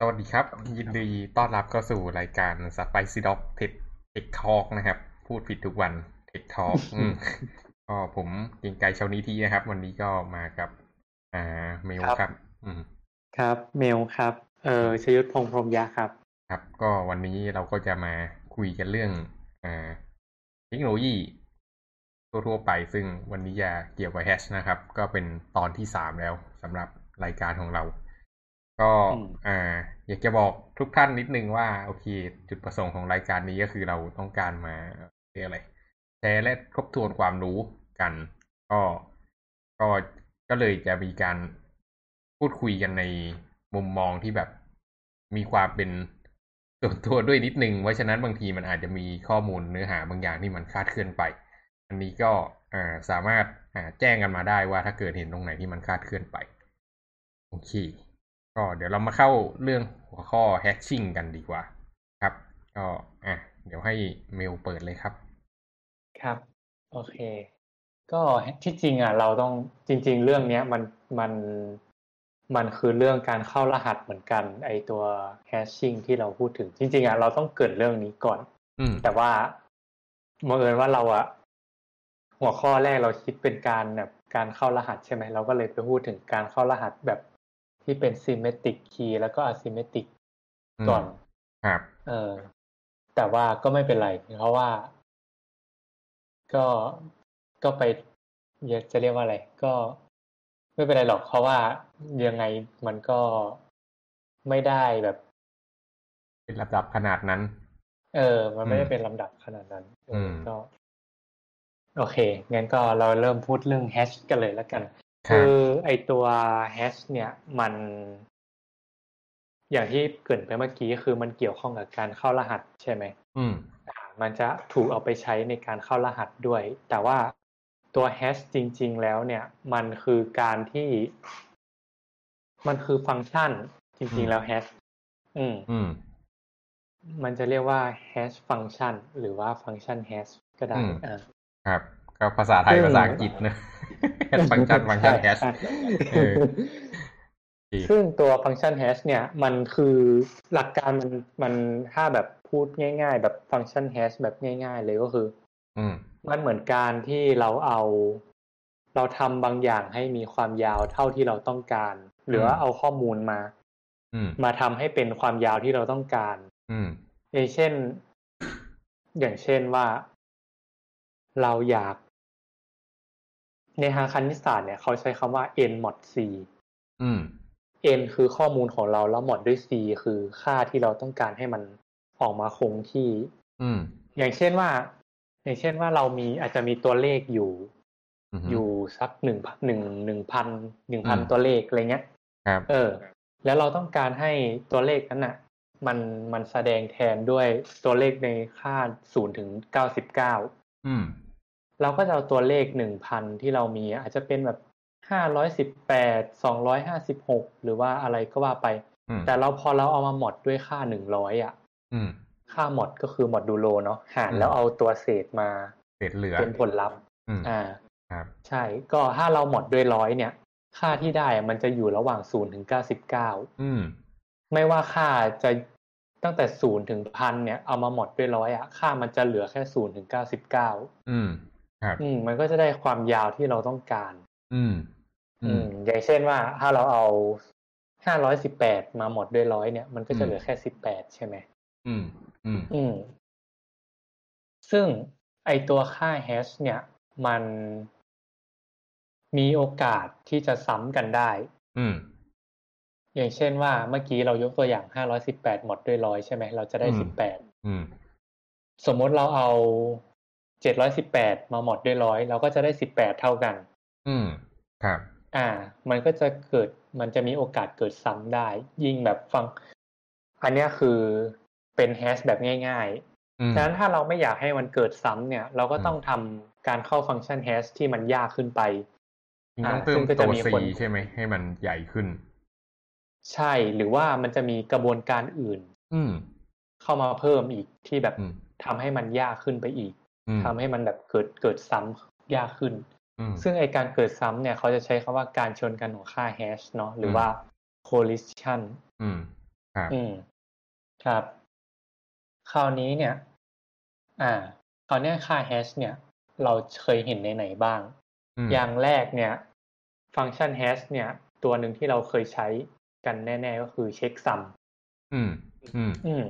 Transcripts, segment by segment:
สวัสดีครับ ยินดีต้อนรับเข้าสู่รายการสไปซี่ด็อกเทคเทคทอกนะครับ พูดผิดทุกวันเทคทอกก็ผมเกิงไก่ชาวนี้ทีนะครับ วันนี้ก็มากับ อ่าเมลครับ อืมครับ เมลครับ เออชยุทธพงษ์พรหมยะครับ ครับ ก็วันนี้เราก็จะมาคุยกันเรื่อง อ่าเทคโนโลยีทั่วๆไป ซึ่งวันนี้จะเกี่ยวกับแฮชนะครับ ก็เป็นตอนที่สามแล้วสำหรับรายการของเรา ก็อืมอ่าอยากจะบอกทุกท่านนิดนึงว่า โอเค จุดประสงค์ของรายการนี้ก็คือเราต้องการมาเรียกอะไรแชร์และทบทวนความรู้กัน ก็ก็ก็เลยจะมีการพูดคุยกันในมุมมองที่แบบมีความเป็นส่วนตัวด้วยนิดนึงเพราะฉะนั้นบางทีมันอาจจะมีข้อมูลเนื้อหาบางอย่างที่มันคลาดเคลื่อนไป อันนี้ก็อ่าสามารถอ่าแจ้งกันมาได้ว่าถ้าเกิดเห็นตรงไหนที่มันคลาดเคลื่อนไป โอเค ก็เดี๋ยวเรามาเข้าเรื่องหัวข้อแฮชชิ่งกันดีกว่า ครับ ก็อะเดี๋ยวให้เมลเปิดเลยครับ ครับ โอเค ก็ที่จริงอะ เราต้องจริง ๆ เรื่องเนี้ยมันมันมันคือเรื่องการเข้ารหัสเหมือนกัน ไอตัวแฮชชิ่งที่เราพูดถึง จริง ๆอะเราต้องเกริดเรื่องนี้ก่อน อืมแต่ว่าบังเอิญว่าเราอะหัวข้อแรกเราคิดเป็นการแบบการเข้ารหัสใช่ไหมเราก็เลยไปพูดถึงการเข้ารหัสแบบ ที่เป็น symmetric key แล้วก็ asymmetric อืมก่อนครับเออ แต่ว่าก็ไม่เป็นไร เพราะว่า ก็ก็ไปจะเรียกว่าอะไร ก็ไม่เป็นไรหรอก เพราะว่ายังไงมันก็ไม่ได้แบบ เป็นระดับขนาดนั้น เออ มันไม่ได้อืมเป็นลำดับขนาดนั้นเอออมก็โอเค งั้นก็เราเริ่มพูดเรื่องแฮชกันเลยแล้วกัน ครัคืบอไอตัวแฮชเนี่ยมัน อย่างที่เกริดไปเมื่อกี้คือมันเกี่ยวข้องกับการเข้ารหัสใช่ไหมอืมอ่ามันจะถูกเอาไปใช้ในการเข้ารหัสด้วย แต่ว่าตัวแฮชจริง ๆ แล้วเนี่ย มันคือการที่ มันคือฟังก์ชัน จริง ๆ แล้ว hash อืมอืมมันจะเรียกว่า hash function หรือว่าฟังก์ชัน hash ก็ได้อืมอ่าครับ ก็ภาษาไทยซึ่งภาษาอังกฤษนะ ฟังก์ชันฟังก์ชัน hash ใช่เออดีซึ่งตัวฟังก์ชัน hash เนี่ยมันคือหลักการมันมันถ้าแบบพูดง่าย ๆ แบบฟังก์ชัน hash แบบง่าย ๆ เลยก็คืออืมมันเหมือนการที่เราเอาเราทำบางอย่างให้มีความยาวเท่าที่เราต้องการ หรือว่าเอาข้อมูลมาอืมมาทำให้เป็นความยาวที่เราต้องการอืมอย่างเช่น อย่างเช่นว่า เราอยาก ในทางคณิตศาสตร์เนี่ยเขาใช้คำว่า n mod c อืม n คือข้อมูลของเราแล้ว mod ด้วย c คือค่าที่เราต้องการให้มันออกมาคงที่ อืม อย่างเช่นว่า อย่างเช่นว่าเรามีอาจจะมีตัวเลขอยู่อืมอยู่สักหนึ่งหนึ่งหนึ่งพันหนึ่งพันอืมตัวเลขอะไรเงี้ย ครับ เออ แล้วเราต้องการให้ตัวเลขนั้นน่ะ มันมันแสดงแทนด้วยตัวเลขในค่าศูนย์ถึงเก้าสิบเก้า อืม เราก็จะเอาตัวเลขหนึ่งพันที่เรามีอาจจะเป็นแบบห้าร้อยสิบแปดสองร้อยห้าสิบหกหรือว่าอะไรก็ว่าไปอืมแต่เราพอเราเอามาหมดด้วยค่าหนึ่งร้อยอะอืมค่าหมดก็คือหมดดูโลเนาะหารอืมแล้วเอาตัวเศษมาเศษเหลือเป็นผลลัพธ์อืมอ่าครับ ใช่ก็ถ้าเราหมดด้วยร้อยเนี่ย ค่าที่ได้อะมันจะอยู่ระหว่างศูนย์ถึงเก้าสิบเก้าอืมไม่ว่าค่าจะตั้งแต่ศูนย์ถึงพันเนี่ยเอามาหมดด้วยร้อยอะค่ามันจะเหลือแค่ศูนย์ถึงเก้าสิบเก้าอืม ครับอืมมันก็จะได้ความยาวที่เราต้องการ อืม อือืมมอย่างเช่นว่าถ้าเราเอาห้าร้อยสิบแปดมาหมดด้วยร้อยเนี่ย มันก็อืจะมเหลือแค่สิบแปดใช่ไหมอืม อืม อืม ซึ่งไอตัวค่าแฮชเนี่ย มันมีโอกาสที่จะซ้ำกันได้ อืม อย่างเช่นว่าเมื่อกี้เรายกตัวอย่าง518หมดด้วยร้อยใช่ไหม เราจะได้อืม18อืม สมมติเราเอา 718มาหมดด้วยร้อยเราก็จะได้18เท่ากัน อืมครับ อ่า มันก็จะเกิดมันจะมีโอกาสเกิดซ้ำได้ ยิ่งแบบฟัง อันเนี้ยคือเป็นแฮชแบบง่ายอืมๆฉะนั้นถ้าเราไม่อยากให้มันเกิดซ้ำเนี่ย เราก็อืมต้องทำการเข้าฟังก์ชันแฮชที่มันยากขึ้นไปต้องเพิ่มซึ่งก็ตัจะวมี C ผลใช่ไหมให้มันใหญ่ขึ้น ใช่หรือว่ามันจะมีกระบวนการอื่น อืมเข้ามาเพิ่มอีกที่แบบอืมทำให้มันยากขึ้นไปอีกอืม ทำให้มันแบบเกิดเกิดซ้ำยากขึ้นอืมซึ่งไอการเกิดซ้ำเนี่ยเขาจะใช้คำว่าการชนกันของค่าแฮชเนาะหรือมว่า collision อืมคครับอืมครับ คราวนี้เนี่ย อ่า คราวเนี้ยค่าแฮชเนี่ย เราเคยเห็นในไหนบ้างอืมอย่างแรกเนี่ย ฟังก์ชันแฮชเนี่ย ตัวหนึ่งที่เราเคยใช้กันแน่ ๆ ก็คือเช็คซัมอืม อืม อืม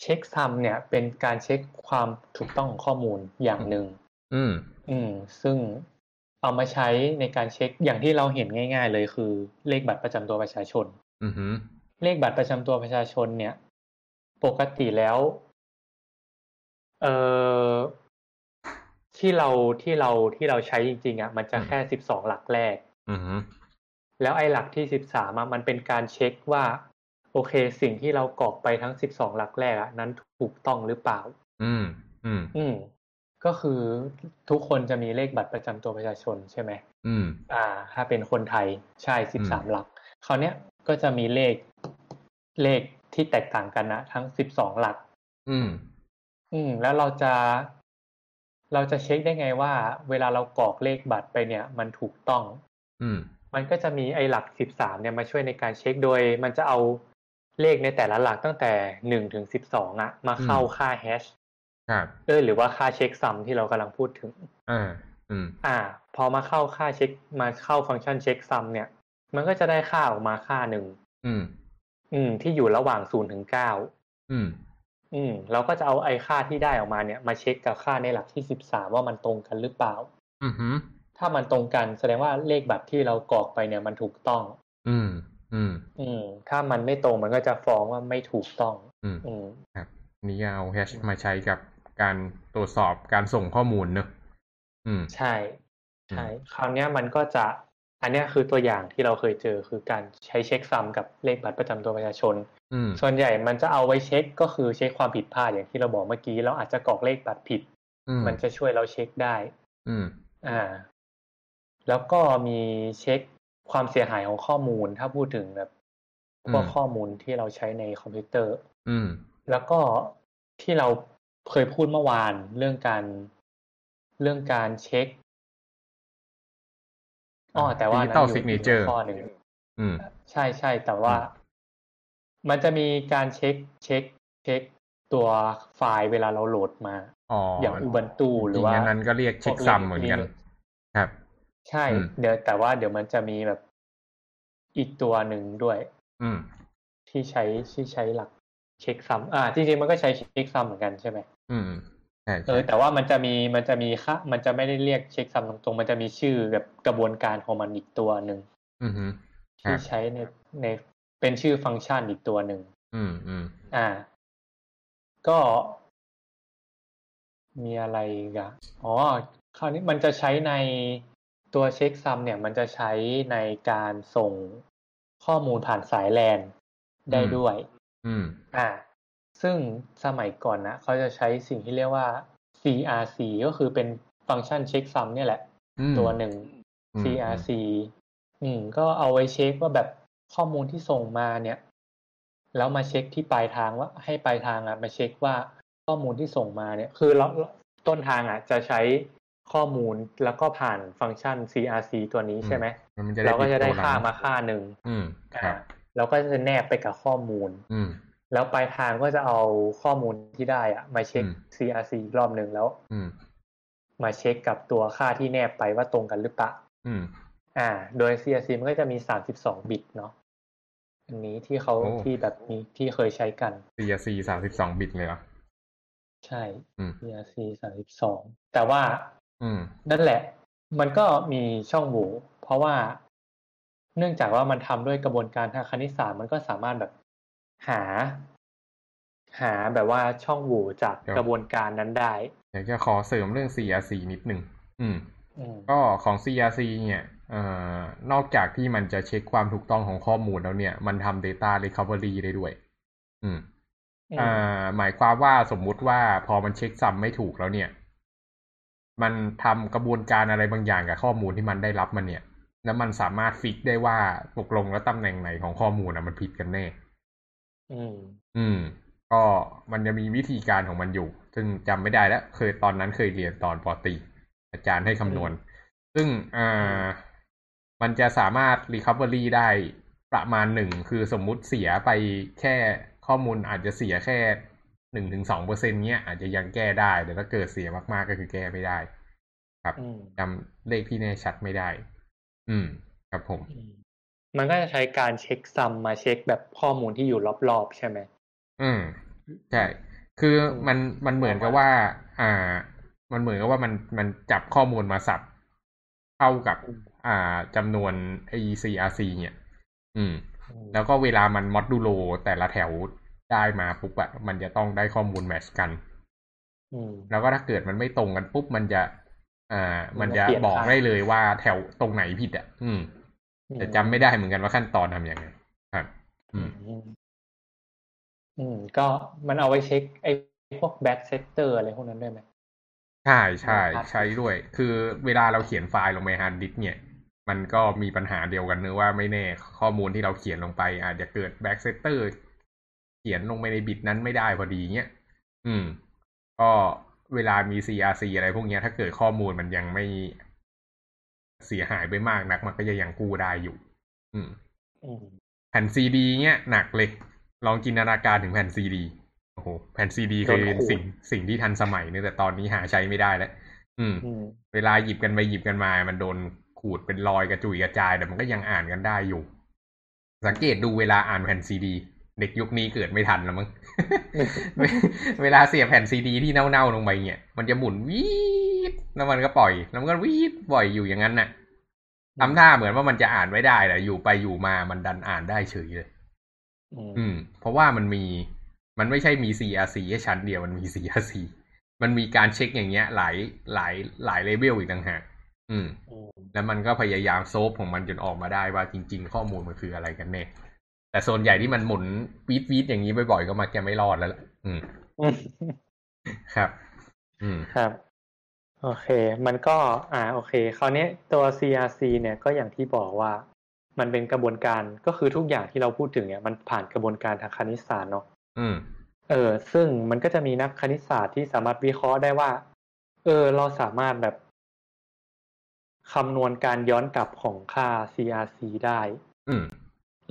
เช็คซัมเนี่ยเป็นการเช็คความถูกต้องของข้อมูลอย่างหนึ่งอืม อืม ซึ่งเอามาใช้ในการเช็คอย่างที่เราเห็นง่าย ๆ เลยคือ เลขบัตรประจำตัวประชาชน อืมฮึเลขบัตรประจำตัวประชาชนเนี่ย ปกติแล้ว เอ่อที่เราที่เราที่เราใช้จริง ๆอะมันจะแค่สิบสองหลักแรก อืมฮึแล้วไอ้หลักที่สิบสามมันเป็นการเช็คว่า โอเค สิ่งที่เรากรอกไปทั้งสิบสองหลักแรกอะนั้นถูกต้องหรือเปล่า อืม อืม อืม ก็คือทุกคนจะมีเลขบัตรประจำตัวประชาชนใช่ไหมอืม อ่า ถ้าเป็นคนไทยใช่สิอืบมสามหลักคราวเนี้ยก็จะมีเลขเลขที่แตกต่างกันนะทั้งสิบสองหลัก อืม อืม แล้วเราจะ เราจะเช็คได้ไงว่า เวลาเรากรอกเลขบัตรไปเนี่ย มันถูกต้อง อืม มันก็จะมีไอ้หลักสิบสามเนี่ยมาช่วยในการเช็คโดย มันจะเอา เลขในแต่ละหลักตั้งแต่หนึ่งถึงสิบสองอะมาเข้าอืมค่าแฮชครับเออหรือว่าค่าเช็คซัมที่เรากำลังพูดถึงอ่าอืมอ่า พอมาเข้าค่าเช็คมาเข้าฟังก์ชันเช็คซัมเนี่ย มันก็จะได้ค่าออกมาค่าหนึ่งอืม อืม ที่อยู่ระหว่างศูนย์ถึงเก้าอืม อืม เราก็จะเอาไอ้ค่าที่ได้ออกมาเนี่ย มาเช็คกับค่าในหลักที่สิบสามว่ามันตรงกันหรือเปล่า อืมฮึถ้ามันตรงกันแสดงว่าเลขบัตรที่เรากรอกไปเนี่ยมันถูกต้อง อืม อืม อืม ถ้ามันไม่ตรงมันก็จะฟ้องว่าไม่ถูกต้องอืมอืมครับนี่เอาแฮชมาใช้กับการตรวจสอบการส่งข้อมูลเนอะอืม ใช่ ใช่ คราวเนี้ยมันก็จะ อันเนี้ยคือตัวอย่างที่เราเคยเจอคือการใช้เช็คซัมกับเลขบัตรประจำตัวประชาชนอืมส่วนใหญ่มันจะเอาไว้เช็คก็คือเช็คความผิดพลาดอย่างที่เราบอกเมื่อกี้เราอาจจะกรอกเลขบัตรผิดอืมมันจะช่วยเราเช็คได้ อืม อ่า แล้วก็มีเช็ค ความเสียหายของข้อมูลถ้าพูดถึงแบบพวกอืมข้อมูลที่เราใช้ในคอมพิวเตอร์ อืม แล้วก็ที่เราเคยพูดเมื่อวานเรื่องการเรื่องการเช็คอ๋อแต่ว่าดิจิตอลนั้นซิกเนยู่เจอร์ข้อหนึ่งอืมใช่ใช่แต่ว่า มันจะมีการเช็ค เช็ค เช็คตัวไฟล์เวลาเราโหลดมาอ๋ออย่างอุบันตูหรือว่าจงๆนนั้นก็เรียกเช็คซัมเหมือนกันครับ ใช่อืมเดี๋ยวแต่ว่าเดี๋ยวมันจะมีแบบอีกตัวหนึ่งด้วย อืม ที่ใช้ที่ใช้หลักเช็คซัมอ่า จริงๆมันก็ใช้เช็คซัมเหมือนกันใช่ไหมอืมใช่เอใช่อแต่ว่ามันจะมีมันจะมีค่ามันจะไม่ได้เรียกเช็คซัมตรงๆ มันจะมีชื่อแบบกระบวนการของมันอีกตัวหนึ่งอืมฮึคที่รับใช้ในในเป็นชื่อฟังก์ชันอีกตัวหนึ่งอืมอืมอ่า ก็ มีอะไรอีกอะอ๋อคราวนี้มันจะใช้ใน ตัวเช็คซัมเนี่ยมันจะใช้ในการส่งข้อมูลผ่านสายแลนได้ด้วย อืม อ่า ซึ่งสมัยก่อนนะเขาจะใช้สิ่งที่เรียกว่า CRC ก็คือเป็นฟังก์ชันเช็คซัมเนี่ยแหละอืมตัวหนึ่งอืม CRC อืม ก็เอาไว้เช็คว่าแบบข้อมูลที่ส่งมาเนี่ย แล้วมาเช็คที่ปลายทางว่าให้ปลายทางอะมาเช็คว่าข้อมูลที่ส่งมาเนี่ย คือเราต้นทางอะ จะใช้ ข้อมูลแล้วก็ผ่านฟังก์ชัน CRC ตัวนี้ใช่ไหมมันจะเราก็จะได้ติตัวหลังค่ามาค่าหนึ่งอืมอ่าครับเราก็จะแนบไปกับข้อมูล อืมแล้วปลายทางก็จะเอาข้อมูลที่ได้อะมาเช็คอืม CRC อีกรอบหนึ่งแล้วอืมมาเช็คกับตัวค่าที่แนบไปว่าตรงกันหรือเปล่าอืมอ่า โดย CRC มันก็จะมี32บิตเนาะอันนี้ที่เขาโอ้ที่แบบมีที่เคยใช้กัน CRC สามสิบสองบิตเลยเหรอใช่อืม CRC 32แต่ว่า อืมนั่นแหละ มันก็มีช่องโหว่เพราะว่าเนื่องจากว่ามันทำด้วยกระบวนการทางคณิตศาสตร์มันก็สามารถแบบหา หาแบบว่าช่องโหว่จากครับกระบวนการนั้นได้อยากจะขอเสริมเรื่อง CRC นิดหนึ่งอืมอืมก็ของ CRC เนี่ยเอ่อนอกจากที่มันจะเช็คความถูกต้องของข้อมูลแล้วเนี่ย มันทำ Data Recovery ได้ด้วย อืมอืมอ่าหมายความว่าสมมุติว่าพอมันเช็คซ้ำไม่ถูกแล้วเนี่ย มันทำกระบวนการอะไรบางอย่างกับข้อมูลที่มันได้รับมันเนี่ย แล้วมันสามารถฟิกได้ว่าตกลงแล้วตำแหน่งไหนของข้อมูลอะมันผิดกันแน่ อืม อืม ก็มันจะมีวิธีการของมันอยู่ ซึ่งจำไม่ได้แล้วเคยตอนนั้นเคยเรียนตอนปอตรีอาจารย์ให้คำนวณ ซึ่งอ่ามันจะสามารถ recovery ได้ประมาณหนึ่ง คือสมมุติเสียไปแค่ข้อมูลอาจจะเสียแค่ หนึ่งถึงสองเปอร์เซ็นเนี้ยอาจจะยังแก้ได้ แต่ถ้าเกิดเสียมากๆก็คือแก้ไม่ได้ ครับอืมจำเลขที่แน่ชัดไม่ได้ อืม ครับผมอืมมันก็จะใช้การเช็คซัมมาเช็คแบบข้อมูลที่อยู่รอบๆใช่ไหมอืมใช่คืออืมมันมันเหมือนกับว่า อ่า มันเหมือนกับว่ามันมันจับข้อมูลมาสับเท่ากับ อ่าจำนวน ECRC เนี่ยอืมอืม แล้วก็เวลามัน modulo แต่ละแถว ได้มาปุ๊บอะมันจะต้องได้ข้อมูล match กันอืมแล้วก็ถ้าเกิดมันไม่ตรงกันปุ๊บมันจะ อ่า มันจะมันจะเปลี่ยนบอกค่าได้เลยว่าแถวตรงไหนผิดอะอืม แต่จำไม่ได้เหมือนกันว่าขั้นตอนทำยังไงครับอืมอืม อืม ก็มันเอาไว้เช็ค ไอ้พวก bad sector อะไรพวกนั้นด้วยไหมใช่ใช่ครับใช้ด้วย คือเวลาเราเขียนไฟล์ลงไป hard disk เนี่ย มันก็มีปัญหาเดียวกันเนี่ยอะว่าไม่แน่ข้อมูลที่เราเขียนลงไป อาจจะเกิด bad sector เขียนลงไปใน bit นั้นไม่ได้พอดีเงี้ย อืม ก็เวลามี CRC อะไรพวกเนี้ยถ้าเกิดข้อมูลมันยังไม่เสียหายไปมากนัก มันก็จะยังกู้ได้อยู่ อืมอืมแผ่นซีดีเนี้ยหนักเลย ลองจินตนาการถึงแผ่นซีดีโอ้โหแผ่นซีดีเคยเป็นสิ่งสิ่งที่ทันสมัยเนี่ยแต่ตอนนี้หาใช้ไม่ได้แล้วอืมอืม เวลาหยิบกันไปหยิบกันมา มันโดนขูดเป็นรอยกระจุยกระจายแต่มันก็ยังอ่านกันได้อยู่ สังเกตดูเวลาอ่านแผ่นซีดี เด็กยุคนี้เกิดไม่ทันแล้วมั้ง เวลาเสียบแผ่นซีดีที่เน่าๆลงไปเนี่ย มันจะหมุนวีดแล้วมันก็ปล่อย แล้วมันก็วีดปล่อยอยู่อย่างนั้นน่ะทำท่าเหมือนว่ามันจะอ่านไม่ได้แต่อยู่ไปอยู่มามันดันอ่านได้เฉยเลยอืมอืม เพราะว่ามันมี มันไม่ใช่มี CRC แค่ชั้นเดียวมันมี CRC มันมีการเช็คอย่างเงี้ย หลายหลายหลายเลเวลอีกต่างหากอืมอืมแล้วมันก็พยายาม solve ของมันจนออกมาได้ว่าจริง ๆ ข้อมูลมันคืออะไรกันแน่ แต่ส่วนใหญ่ที่มันหมุนวีดวีดอย่างนี้บ่อยๆก็มักจะไม่รอดแล้วล่ะอืมอืมครับ อืมครับ โอเค มันก็ อ่า โอเค คราวนี้ตัว CRC เนี่ยก็อย่างที่บอกว่า มันเป็นกระบวนการก็คือทุกอย่างที่เราพูดถึงเนี่ยมันผ่านกระบวนการทางคณิตศาสตร์เนาะอืม เออ ซึ่งมันก็จะมีนักคณิตศาสตร์ที่สามารถวิเคราะห์ได้ว่า เออ เราสามารถแบบคำนวณการย้อนกลับของค่า CRC ได้ อืม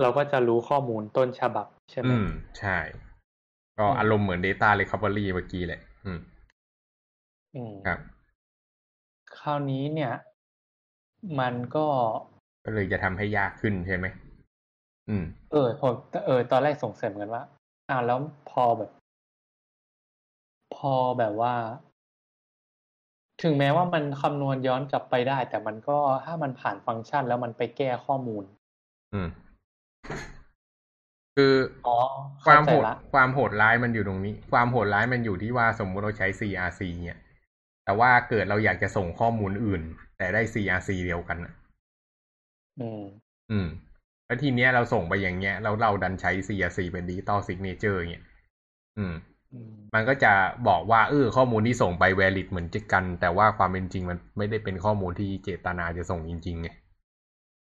เราก็จะรู้ข้อมูลต้นฉบับใช่ไหมอืม ใช่ ก็อืมอารมณ์เหมือน Data Recovery เมื่อกี้แหละ อืม อืมครับ คราวนี้เนี่ย มันก็ก็เลยจะทำให้ยากขึ้นใช่ไหม อืม เออผมเออ ตอนแรกสงสัยเหมือนกันว่า อ่าแล้วพอแบบ พอแบบว่า ถึงแม้ว่ามันคำนวณย้อนกลับไปได้ แต่มันก็ถ้ามันผ่านฟังก์ชันแล้วมันไปแก้ข้อมูล อืม คืออ๋อควาเข้ามใจโหดละความโหดร้ายมันอยู่ตรงนี้ ความโหดร้ายมันอยู่ที่ว่าสมมุติเราใช้ CRC เนี่ย แต่ว่าเกิดเราอยากจะส่งข้อมูลอื่น แต่ได้ CRC เดียวกันน่ะอืมอืม แล้วทีเนี้ยเราส่งไปอย่างเงี้ยแล้วเราดันใช้ CRC เป็น Digital Signature เงี้ยอืมอืม มันก็จะบอกว่าเออข้อมูลที่ส่งไป valid เหมือนกัน แต่ว่าความเป็นจริงมันไม่ได้เป็นข้อมูลที่เจตนาจะส่งจริงๆไง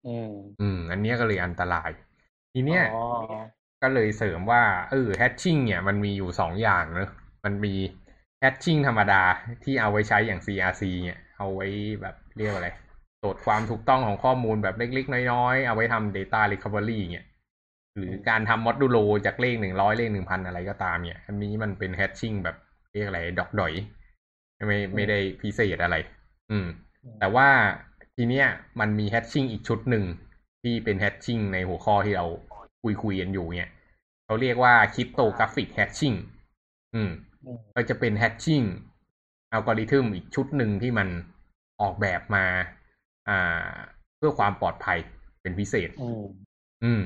อืม อืม อันเนี้ยก็เลยอันตราย ทีเนี้ยอ๋อ ก็เลยเสริมว่าเออแฮชชิ่งเนี่ยมันมีอยู่สองอย่างเนอะมันมีแฮชชิ่งธรรมดาที่เอาไว้ใช้อย่าง CRC เนี่ยเอาไว้แบบเรียกว่าอะไรตรวจความถูกต้องของข้อมูลแบบเล็กๆ น้อยๆ เอาไว้ทำ Data Recovery เนี่ยหรือการทำมอดูโลจากเลขหนึ่งร้อยเลขหนึ่งพันอะไรก็ตามเนี่ย อันนี้มันเป็นแฮชชิ่งแบบเรียกอะไร ดอกดอย ไม่ไม่ได้พิเศษอะไร อืม แต่ว่าทีเนี้ยมันมีแฮชชิ่งอีกชุดหนึ่งที่เป็นแฮชชิ่งในหัวข้อที่เรา คุยคุยกันอยู่เนี่ยเขาเรียกว่าคริปโตกราฟิกแฮชชิ่งอืมอืมก็จะเป็นแฮชชิ่งอัลกอริทึมอีกชุดหนึ่งที่มันออกแบบมา อ่า เพื่อความปลอดภัยเป็นพิเศษอืมอืม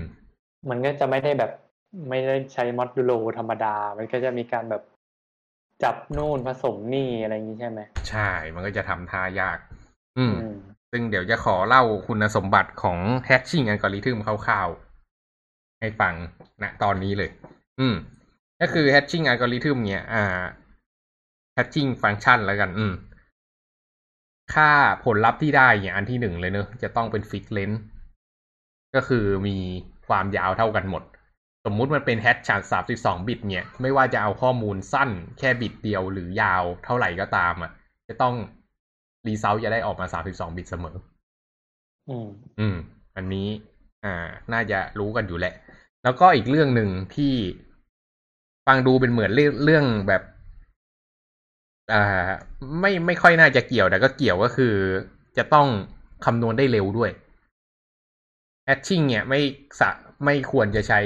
มันก็จะไม่ได้แบบไม่ได้ใช้มอดูโลธรรมดา มันก็จะมีการแบบจับนู่นผสมนี่อะไรอย่างนี้ใช่ไหม ใช่ มันก็จะทำท่ายาก อืมอืมซึ่งเดี๋ยวจะขอเล่าคุณสมบัติของ Hatching Algorithm คร่าวๆ ให้ฟังณตอนนี้เลย อืม ก็คือ Hatching Algorithm เนี่ย อ่า Hatching Function แล้วกัน อืม ค่าผลลัพธ์ที่ได้เนี่ย อันที่หนึ่งเลยเนอะจะต้องเป็น Fixed Length ก็คือมีความยาวเท่ากันหมด สมมุติมันเป็นแฮชชันสามสิบสองบิตเนี่ย ไม่ว่าจะเอาข้อมูลสั้นแค่บิตเดียวหรือยาวเท่าไหร่ก็ตามอะ จะต้องรีเซลจะได้ออกมาสามสิบสองบิตเสมอ อืม อืม อันนี้ อ่า น่าจะรู้กันอยู่แหละ แล้วก็อีกเรื่องหนึ่งที่ฟังดูเป็นเหมือนเรื่องเรื่องแบบอ่าไม่ไม่ค่อยน่าจะเกี่ยวแต่ก็เกี่ยวก็คือ จะต้องคำนวณได้เร็วด้วยแอชชิ่งเนี่ยไม่สะไม่ควรจะใช้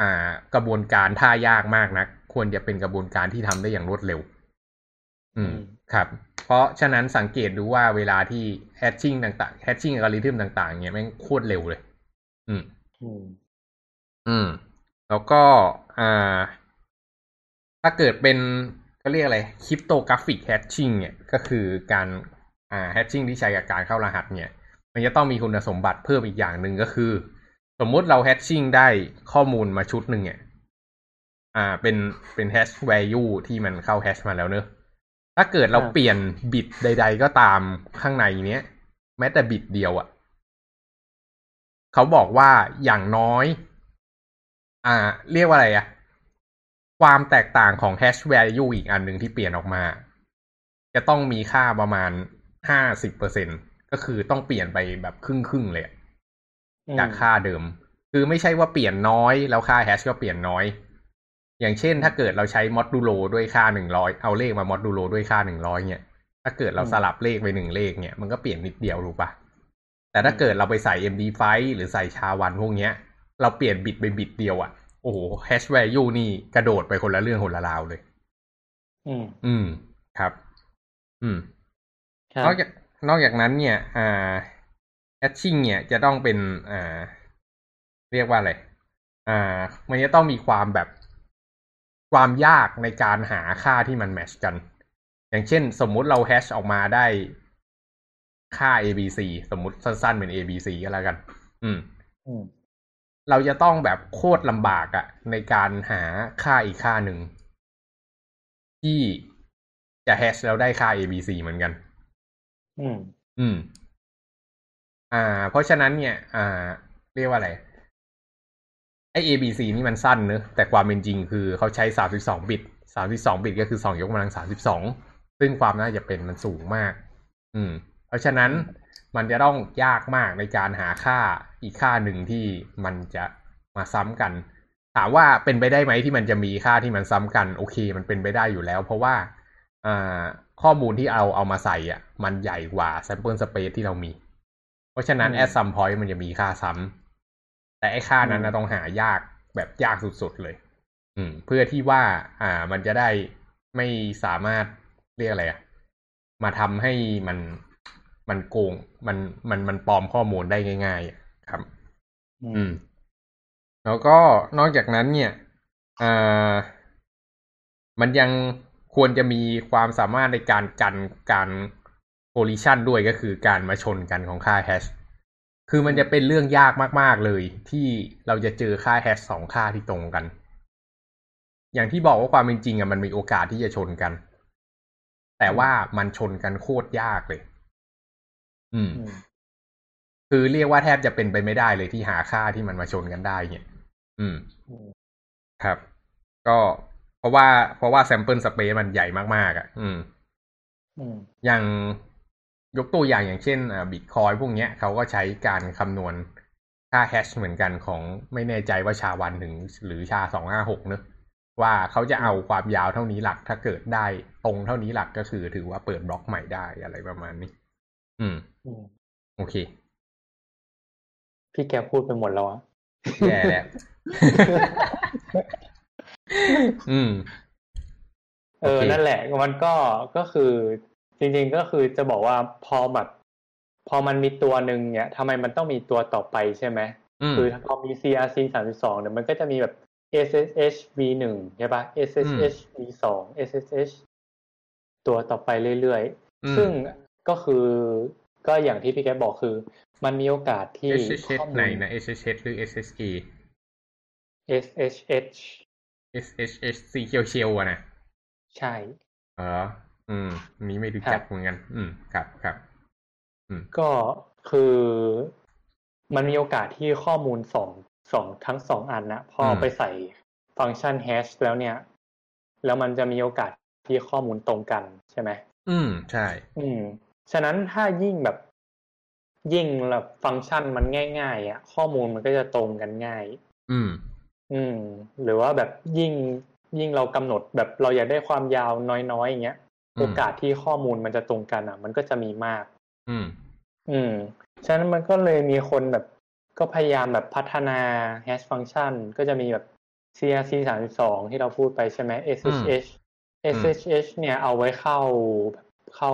อ่ากระบวนการท่ายากมากนะควรจะเป็นกระบวนการที่ทำได้อย่างรวดเร็ว อืมครับ เพราะฉะนั้นสังเกตดูว่าเวลาที่แฮชชิ่งต่างๆแฮชชิ่งอัลกอริทึมต่าง ๆ เนี่ยแม่งโคตรเร็วเลย อืม อืมอืม แล้วก็อ่า ถ้าเกิดเป็นก็เรียกอะไรคริปโตกราฟิกแฮชชิ่งเนี่ยก็คือการอ่าแฮชชิ่งที่ใช้กับการเข้ารหัสเนี่ย มันจะต้องมีคุณสมบัติเพิ่มอีกอย่างหนึ่งก็คือ สมมุติเรา hashing ได้ข้อมูลมาชุดหนึ่งเนี่ยอ่าเป็นเป็น hash value ที่มันเข้า hash มาแล้วเนอะถ้าเกิดเราครับเปลี่ยน bit ใด ๆ ก็ตามข้างในเนี้ย แม้แต่ bit เดียวอะ่ะ เขาบอกว่าอย่างน้อย อ่า เรียกว่าอะไรอะความแตกต่างของ hash value อีกอันหนึ่งที่เปลี่ยนออกมา จะต้องมีค่าประมาณห้าสิบเปอร์เซ็นก็คือต้องเปลี่ยนไปแบบครึ่งครึ่งเลย จากค่าเดิม คือไม่ใช่ว่าเปลี่ยนน้อยแล้วค่า hash ก็เปลี่ยนน้อย อย่างเช่น ถ้าเกิดเราใช้มอดดูโลด้วยค่าหนึ่งร้อยเอาเลขมามอดดูโลด้วยค่าหนึ่งร้อยเนี่ย ถ้าเกิดเราสลับเลขไปหนึ่งเลขเนี่ยมันก็เปลี่ยนนิดเดียวถูกปะ แต่ถ้าเกิดเราไปใส่ MD5 หรือใส่ชาวันพวกเนี้ย เราเปลี่ยนบิตไปบิตเดียวอะ่ะ โอ้โห hash value นี่กระโดดไปคนละเรื่องคนละราวเลย อืม อืม ครับ อืมครับนอกจากนอกจากนั้นเนี่ย อ่า hatching เนี่ยจะต้องเป็น อ่า เรียกว่าอะไร อ่า มันจะต้องมีความแบบความยากในการหาค่าที่มันแมชกัน อย่างเช่น สมมุติเราแฮชออกมาได้ ค่า abc สมมุติสั้นๆเป็น abc ก็แล้วกันอืมอืมเราจะต้องแบบโคตรลำบากอะในการหาค่าอีกค่าหนึ่ง ที่จะแฮชแล้วได้ค่า abc เหมือนกัน อืม อืม อ่า เพราะฉะนั้นเนี่ย อ่า เรียกว่าอะไรไอ ABC นี่มันสั้นเนอะแต่ความเป็นจริงคือเขาใช้32บิต32บิตก็คือ2ยกกำลัง32ซึ่งความน่าจะเป็นมันสูงมาก อืม เพราะฉะนั้นมันจะต้องยากมากในการหาค่าอีกค่าหนึ่งที่มันจะมาซ้ำกัน ถามว่าเป็นไปได้ไหมที่มันจะมีค่าที่มันซ้ำกัน โอเค มันเป็นไปได้อยู่แล้ว เพราะว่าอ่าข้อมูลที่เอาเอามาใส่อะ มันใหญ่กว่า sample space ที่เรามี เพราะฉะนั้นอืม at some point มันจะมีค่าซ้ำแต่ไอ้ค่านั้นนะอืมต้องหายากแบบยากสุดๆเลย อืม เพื่อที่ว่า อ่า มันจะได้ไม่สามารถเรียกอะไรอะมาทำให้มัน มันโกงมันมันมันปลอมข้อมูลได้ง่ายๆอะครับ อืม แล้วก็นอกจากนั้นเนี่ยอ่ามันยังควรจะมีความสามารถในการกันการ collision ด้วยก็คือการมาชนกันของค่าแฮชคือมันจะเป็นเรื่องยากมาก ๆ เลย ที่เราจะเจอค่าแฮชสองค่าที่ตรงกัน อย่างที่บอกว่าความเป็นจริงอะมันมีโอกาสที่จะชนกัน แต่ว่ามันชนกันโคตรยากเลยอืม อืม คือเรียกว่าแทบจะเป็นไปไม่ได้เลยที่หาค่าที่มันมาชนกันได้เนี่ย อืมอืมครับ ก็เพราะว่าเพราะว่า sample space มันใหญ่มากๆอะอืมอืมอย่างยกตัวอย่างอย่างเช่นบิตคอยน์พวกเนี้ยเขาก็ใช้การคำนวณค่า hash เหมือนกันของไม่แน่ใจว่าชาวันถึง หรือชาสองห้าหกเนอะว่าเขาจะเอาความยาวเท่านี้หลักถ้าเกิดได้ตรงเท่านี้หลักก็คือถือว่าเปิดบล็อกใหม่ได้อะไรประมาณนี้ อืม อืมโอเค พี่แกพูดไปหมดแล้วอะแย่แล้วอืม เออโอเคนั่นแหละ มันก็ก็คือ จริง ๆ ก็คือจะบอกว่าพอแบบพอมันมีตัวหนึ่งเนี่ยทำไมมันต้องมีตัวต่อไปใช่ไหมอืมคือพอมี CRC สามสิบสองเนี่ยมันก็จะมีแบบ SSH v หนึ่งใช่ปะ SSH v สอง SSH ตัวต่อไปเรื่อยอืมๆซึ่ง ก็คือก็อย่างที่พี่แกบอกคือ มันมีโอกาสที่ SSH ข้อมูลไหนนะ SSH หรือ SSA SSH SSH สีเขียวเชียวๆอะนะ ใช่ เออ อืมอันนี้ไม่รู้จักเหมือนกัน อืม ครับครับ อืม ก็คือมันมีโอกาสที่ข้อมูลสองสองทั้งสองอันนะพออืมไปใส่ฟังก์ชัน hash แล้วเนี่ย แล้วมันจะมีโอกาสที่ข้อมูลตรงกันใช่ไหม อืม ใช่ อืม ฉะนั้นถ้ายิ่งแบบยิ่งแบบฟังก์ชันมันง่ายๆอะข้อมูลมันก็จะตรงกันง่าย อืม อืม หรือว่าแบบยิ่งยิ่งเรากำหนดแบบเราอยากได้ความยาวน้อยๆอย่างเงี้ยอืมโอกาสที่ข้อมูลมันจะตรงกันอะ มันก็จะมีมาก อืม อืม ฉะนั้นมันก็เลยมีคนแบบก็พยายามแบบพัฒนา hash function ก็จะมีแบบ CRC สามสองที่เราพูดไปใช่ไหม SSH SSH เนี่ยเอาไว้เข้าแบบเข้า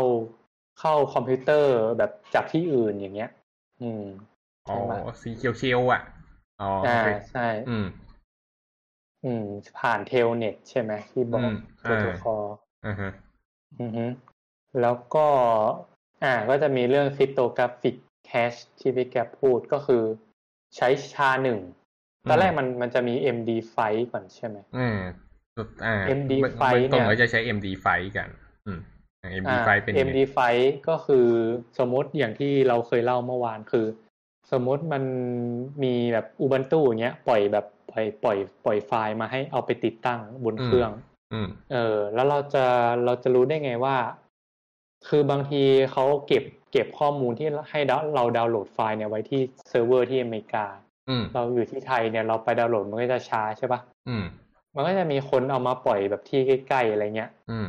เข้าคอมพิวเตอร์แบบจากที่อื่นอย่างเงี้ย อืมอ๋อใช่ไหมสีเขียวเชียวอะอ๋ออ่าโอเคใช่ อืม อืม ผ่าน Telnet ใช่ไหมที่บอกอืมโปรโตคอลอ่าฮะอือฮึแล้วก็ อ่า ก็จะมีเรื่อง cryptographic hash ที่พี่แกปพูดก็คือ ใช้ SHA หนึ่งตอนแรกมันมันจะมี MD5 ก่อนใช่ไหมอ่าอ่า MD5 เบื้องต้นเนี่ยก็จะใช้ MD5 กัน อืมอ่า MD5 เป็นยังไง MD5 ก็คือสมมติอย่างที่เราเคยเล่าเมื่อวานคือ สมมติมันมีแบบ Ubuntu อย่างเงี้ย ปล่อยแบบปล่อยปล่อย ปล่อยไฟล์มาให้เอาไปติดตั้งบนเครื่องอืมเออ แล้วเราจะเราจะรู้ได้ไงว่า คือบางทีเขาเก็บเก็บข้อมูลที่ให้ดาวเราดาวน์โหลดไฟล์เนี่ยไว้ที่เซิร์ฟเวอร์ที่อเมริกาอืมเราอยู่ที่ไทยเนี่ยเราไปดาวน์โหลดมันก็จะช้าใช่ปะอืมมันก็จะมีคนเอามาปล่อยแบบที่ใกล้ๆอะไรเงี้ยอืม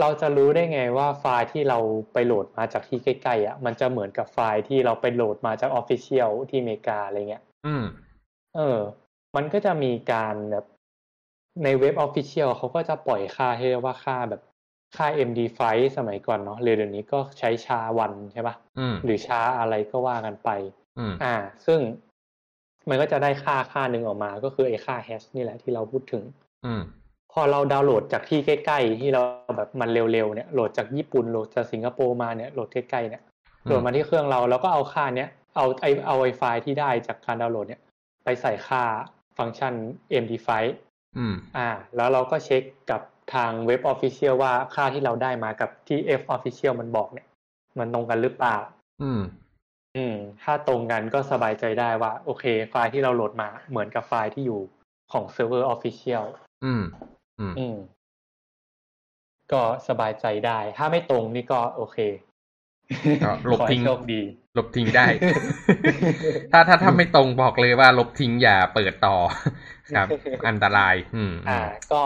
เราจะรู้ได้ไงว่าไฟล์ที่เราไปโหลดมาจากที่ใกล้ๆอะมันจะเหมือนกับไฟล์ที่เราไปโหลดมาจาก official ที่อเมริกาอะไรเงี้ย อืม เออ มันก็จะมีการแบบในเว็บ official เขาก็จะปล่อยค่าที่เรียกว่าค่าแบบค่า MD5 สมัยก่อนเนาะหรือเดี๋ยวนี้ก็ใช้ชาวันใช่ปะอืมหรือช้าอะไรก็ว่ากันไปอืมอ่า ซึ่งมันก็จะได้ค่าค่าหนึ่งออกมา ก็คือไอ้ค่า hash นี่แหละที่เราพูดถึงอืม พอเราดาวน์โหลดจากที่ใกล้ๆ ที่เราแบบมันเร็วๆเนี่ยโหลดจากญี่ปุ่นโหลดจากสิงคโปร์มาเนี่ยโหลดใกล้ๆเนี่ยโหลดมาที่เครื่องเราแล้วก็เอาค่าเนี้ยเอาไอ้เอาไอ้ไฟล์ที่ได้จากการดาวน์โหลดเนี่ยไปใส่ค่าฟังก์ชัน MD5 อืมอ่า แล้วเราก็เช็คกับทางเว็บ official ว่าค่าที่เราได้มากับที่ F Official มันบอกเนี่ย มันตรงกันหรือเปล่า อืม อืม ถ้าตรงกันก็สบายใจได้ว่า โอเค ไฟล์ที่เราโหลดมาเหมือนกับไฟล์ที่อยู่ของเซิร์ฟเวอร์ official อืม อืมอืมก็สบายใจได้ ถ้าไม่ตรงนี่ก็โอเคก็ลบขอให้ทิ้งโชคดีลบทิ้งได้ ถ้าถ้าถ้าไม่ตรงบอกเลยว่า ลบทิ้งอย่าเปิดต่อครับ อันตราย อืม อ่า ก็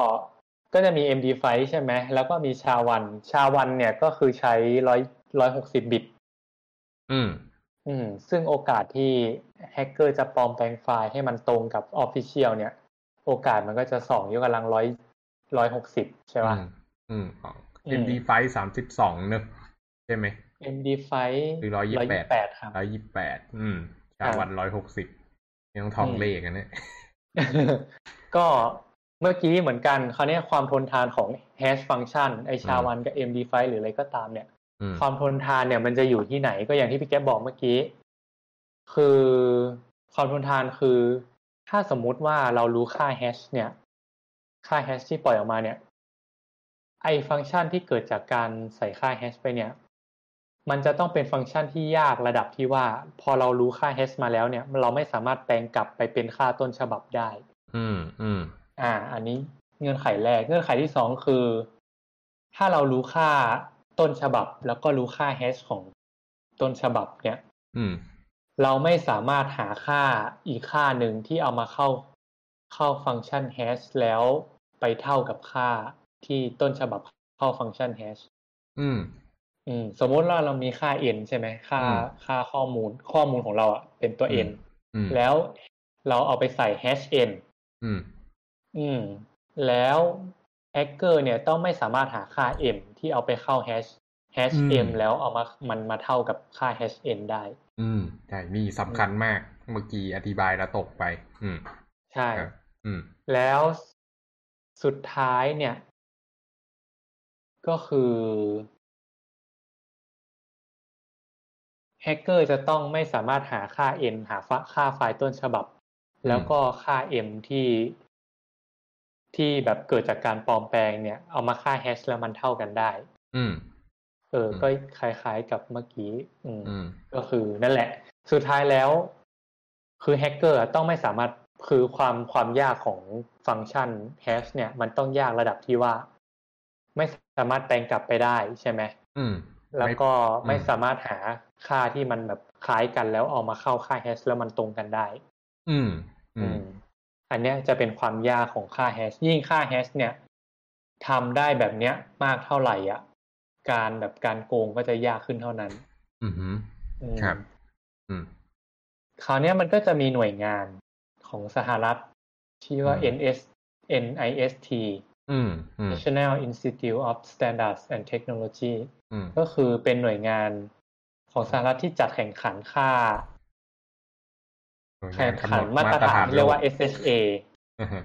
ก็จะมี MD5 ใช่ไหม แล้วก็มีชาวัน ชาวันเนี่ยก็คือใช้ร้อยร้อยหกสิบบิต อืม อืม ซึ่งโอกาสที่แฮกเกอร์จะปลอมแปลงไฟล์ให้มันตรงกับ Official เนี่ย โอกาสมันก็จะสองยกกำลังร้อย ร้อยหกสิบใช่ป่ะอืมอืมอ๋ออืม MD ไฟสามสิบสองเนอะใช่ไหม MD5 หรือ128แปดครับร้อยยี่แปดอืมชาอ่าวันร้อยหกสิบยังทองอืมเลขกันเนี่ยก็เมื่อกี้เหมือนกันคราวนี้ความทนทานของ hash function ไอชาอืมวันกับ MD5 หรืออะไรก็ตามเนี่ยอืมความทนทานเนี่ยมันจะอยู่ที่ไหนก็อย่างที่พี่แก๊ปบอกเมื่อกี้ คือความทนทานคือ ถ้าสมมุติว่าเรารู้ค่า hash เนี่ย ค่า hash ที่ปล่อยออกมาเนี่ย ไอฟังก์ชันที่เกิดจากการใส่ค่า hash ไปเนี่ย มันจะต้องเป็นฟังก์ชันที่ยากระดับที่ว่า พอเรารู้ค่า hash มาแล้วเนี่ย เราไม่สามารถแปลงกลับไปเป็นค่าต้นฉบับได้ อืมอืมอ่า อันนี้เงื่อนไขแรก เงื่อนไขที่สองคือ ถ้าเรารู้ค่าต้นฉบับ แล้วก็รู้ค่า hash ของต้นฉบับเนี่ย อืม เราไม่สามารถหาค่าอีกค่าหนึ่งที่เอามาเข้าเข้าฟังก์ชัน hash แล้ว ไปเท่ากับค่าที่ต้นฉบับเข้าฟังก์ชัน hash อืม อืม สมมติว่าเรามีค่า n ใช่ไหมค่าอืมค่าข้อมูล ข้อมูลของเราอะเป็นตัว n อืมแล้วเราเอาไปใส่ hash n อืม อืม แล้วแฮกเกอร์เนี่ยต้องไม่สามารถหาค่า m ที่เอาไปเข้า hash hash อืม m แล้วเอามามันมาเท่ากับค่า hash n ได้ อืม ใช่ นี่สำคัญมาก เมื่อกี้อธิบายแล้วตกไป อืม ใช่ครับอืม แล้ว สุดท้ายเนี่ย ก็คือแฮกเกอร์จะต้องไม่สามารถหาค่า n หาค่าไฟล์ต้นฉบับ แล้วก็ค่า m ที่ที่แบบเกิดจากการปลอมแปลงเนี่ย เอามาค่าแฮชแล้วมันเท่ากันได้ อืม เอออืมก็คล้ายๆกับเมื่อกี้อืมอืม ก็คือนั่นแหละ สุดท้ายแล้ว คือแฮกเกอร์ต้องไม่สามารถ คือความความยากของฟังก์ชันแฮชเนี่ย มันต้องยากระดับที่ว่า ไม่สามารถแปลงกลับไปได้ใช่ไหมอืม แล้วก็ไม่ไม่อืมสามารถหาค่าที่มันแบบคล้ายกันแล้วเอามาเข้าค่าแฮชแล้วมันตรงกันได้ อืม อือืมมอันเนี้ยจะเป็นความยากของค่าแฮชยิ่งค่าแฮชเนี่ยทำได้แบบเนี้ยมากเท่าไหร่อะ การแบบการโกงก็จะยากขึ้นเท่านั้น อืมฮึอืมครับ อืมคราวเนี้ยมันก็จะมีหน่วยงาน ของสหรัฐที่ว่าอืม NS NIST อืมอืม National Institute of Standards and Technology อืมก็คือเป็นหน่วยงานของสหรัฐที่จัดแข่งขันค่าหน่วยแข่งางนขักำหนนดมาตรฐานเรียกว่าโล SHA อือฮึ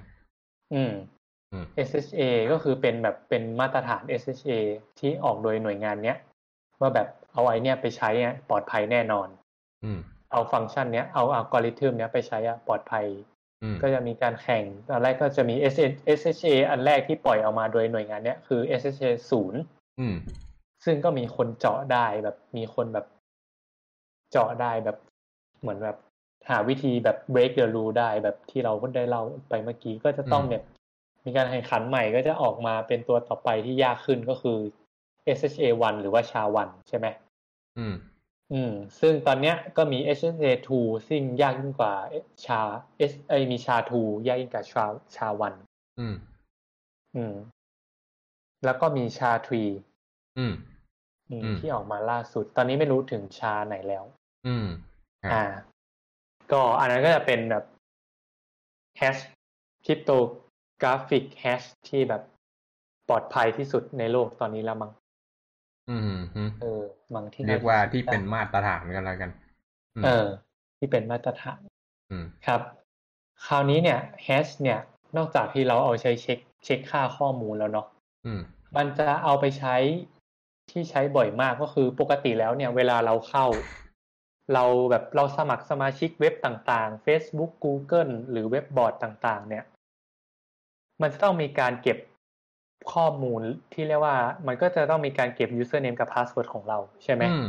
อืมอืม SHA ก็คือเป็นแบบเป็นมาตรฐาน SHA ที่ออกโดยหน่วยงานเนี้ย ว่าแบบเอาไอเนี้ยไปใช้อะปลอดภัยแน่นอน อืม เอาฟังก์ชันเนี้ยเอาอัลกอริทึมเนี้ยไปใช้อะปลอดภัยอืมก็จะมีการแข่งตอนแรกก็จะมี SHA อันแรกที่ปล่อยออกมาโดยหน่วยงานเนี้ยคือ SHA ศูนย์อืมซึ่งก็มีคนเจาะได้แบบมีคนแบบ เจาะได้แบบเหมือนแบบหาวิธีแบบ break the rule ได้แบบที่เราได้เล่าไปเมื่อกี้ก็จะต้องอืมเนี่ย มีการแข่งขันใหม่ก็จะออกมาเป็นตัวต่อไปที่ยากขึ้นก็คือ SHA 1หรือว่า SHA 1ใช่ไหมอืม อืมซึ่งตอนเนี้ยก็มี SHA 2 ซึ่งยากยิ่งกว่า SHA S ไอยมี SHA 2ยากยิ่งกว่า SHA SHA 1อืม อืม แล้วก็มี SHA 3อืมอืม อืม ที่ออกมาล่าสุด ตอนนี้ไม่รู้ถึง SHA ไหนแล้ว อืมครับอ่า ก็อันนั้นก็จะเป็นแบบแฮชคริปโตกราฟิกแฮชที่แบบปลอดภัยที่สุดในโลกตอนนี้แล้วมั้ง อืมฮึเออมั้งที่เรียกว่าที่ได้เป็นมาตรฐานกันแล้วกันมเออ ที่เป็นมาตรฐานอืมครับ คราวนี้เนี่ยแฮชเนี่ย นอกจากที่เราเอาใช้เช็ค เช็คค่าข้อมูลแล้วเนาะอืมมันจะเอาไปใช้ที่ใช้บ่อยมากก็คือปกติแล้วเนี่ย เวลาเราเข้า เราแบบเราสมัครสมาชิกเว็บต่างๆ Facebook Google หรือเว็บบอร์ดต่าง ๆ เนี่ย มันจะต้องมีการเก็บ ข้อมูลที่เรียกว่า มันก็จะต้องมีการเก็บ username กับ password ของเราใช่ไหมอืม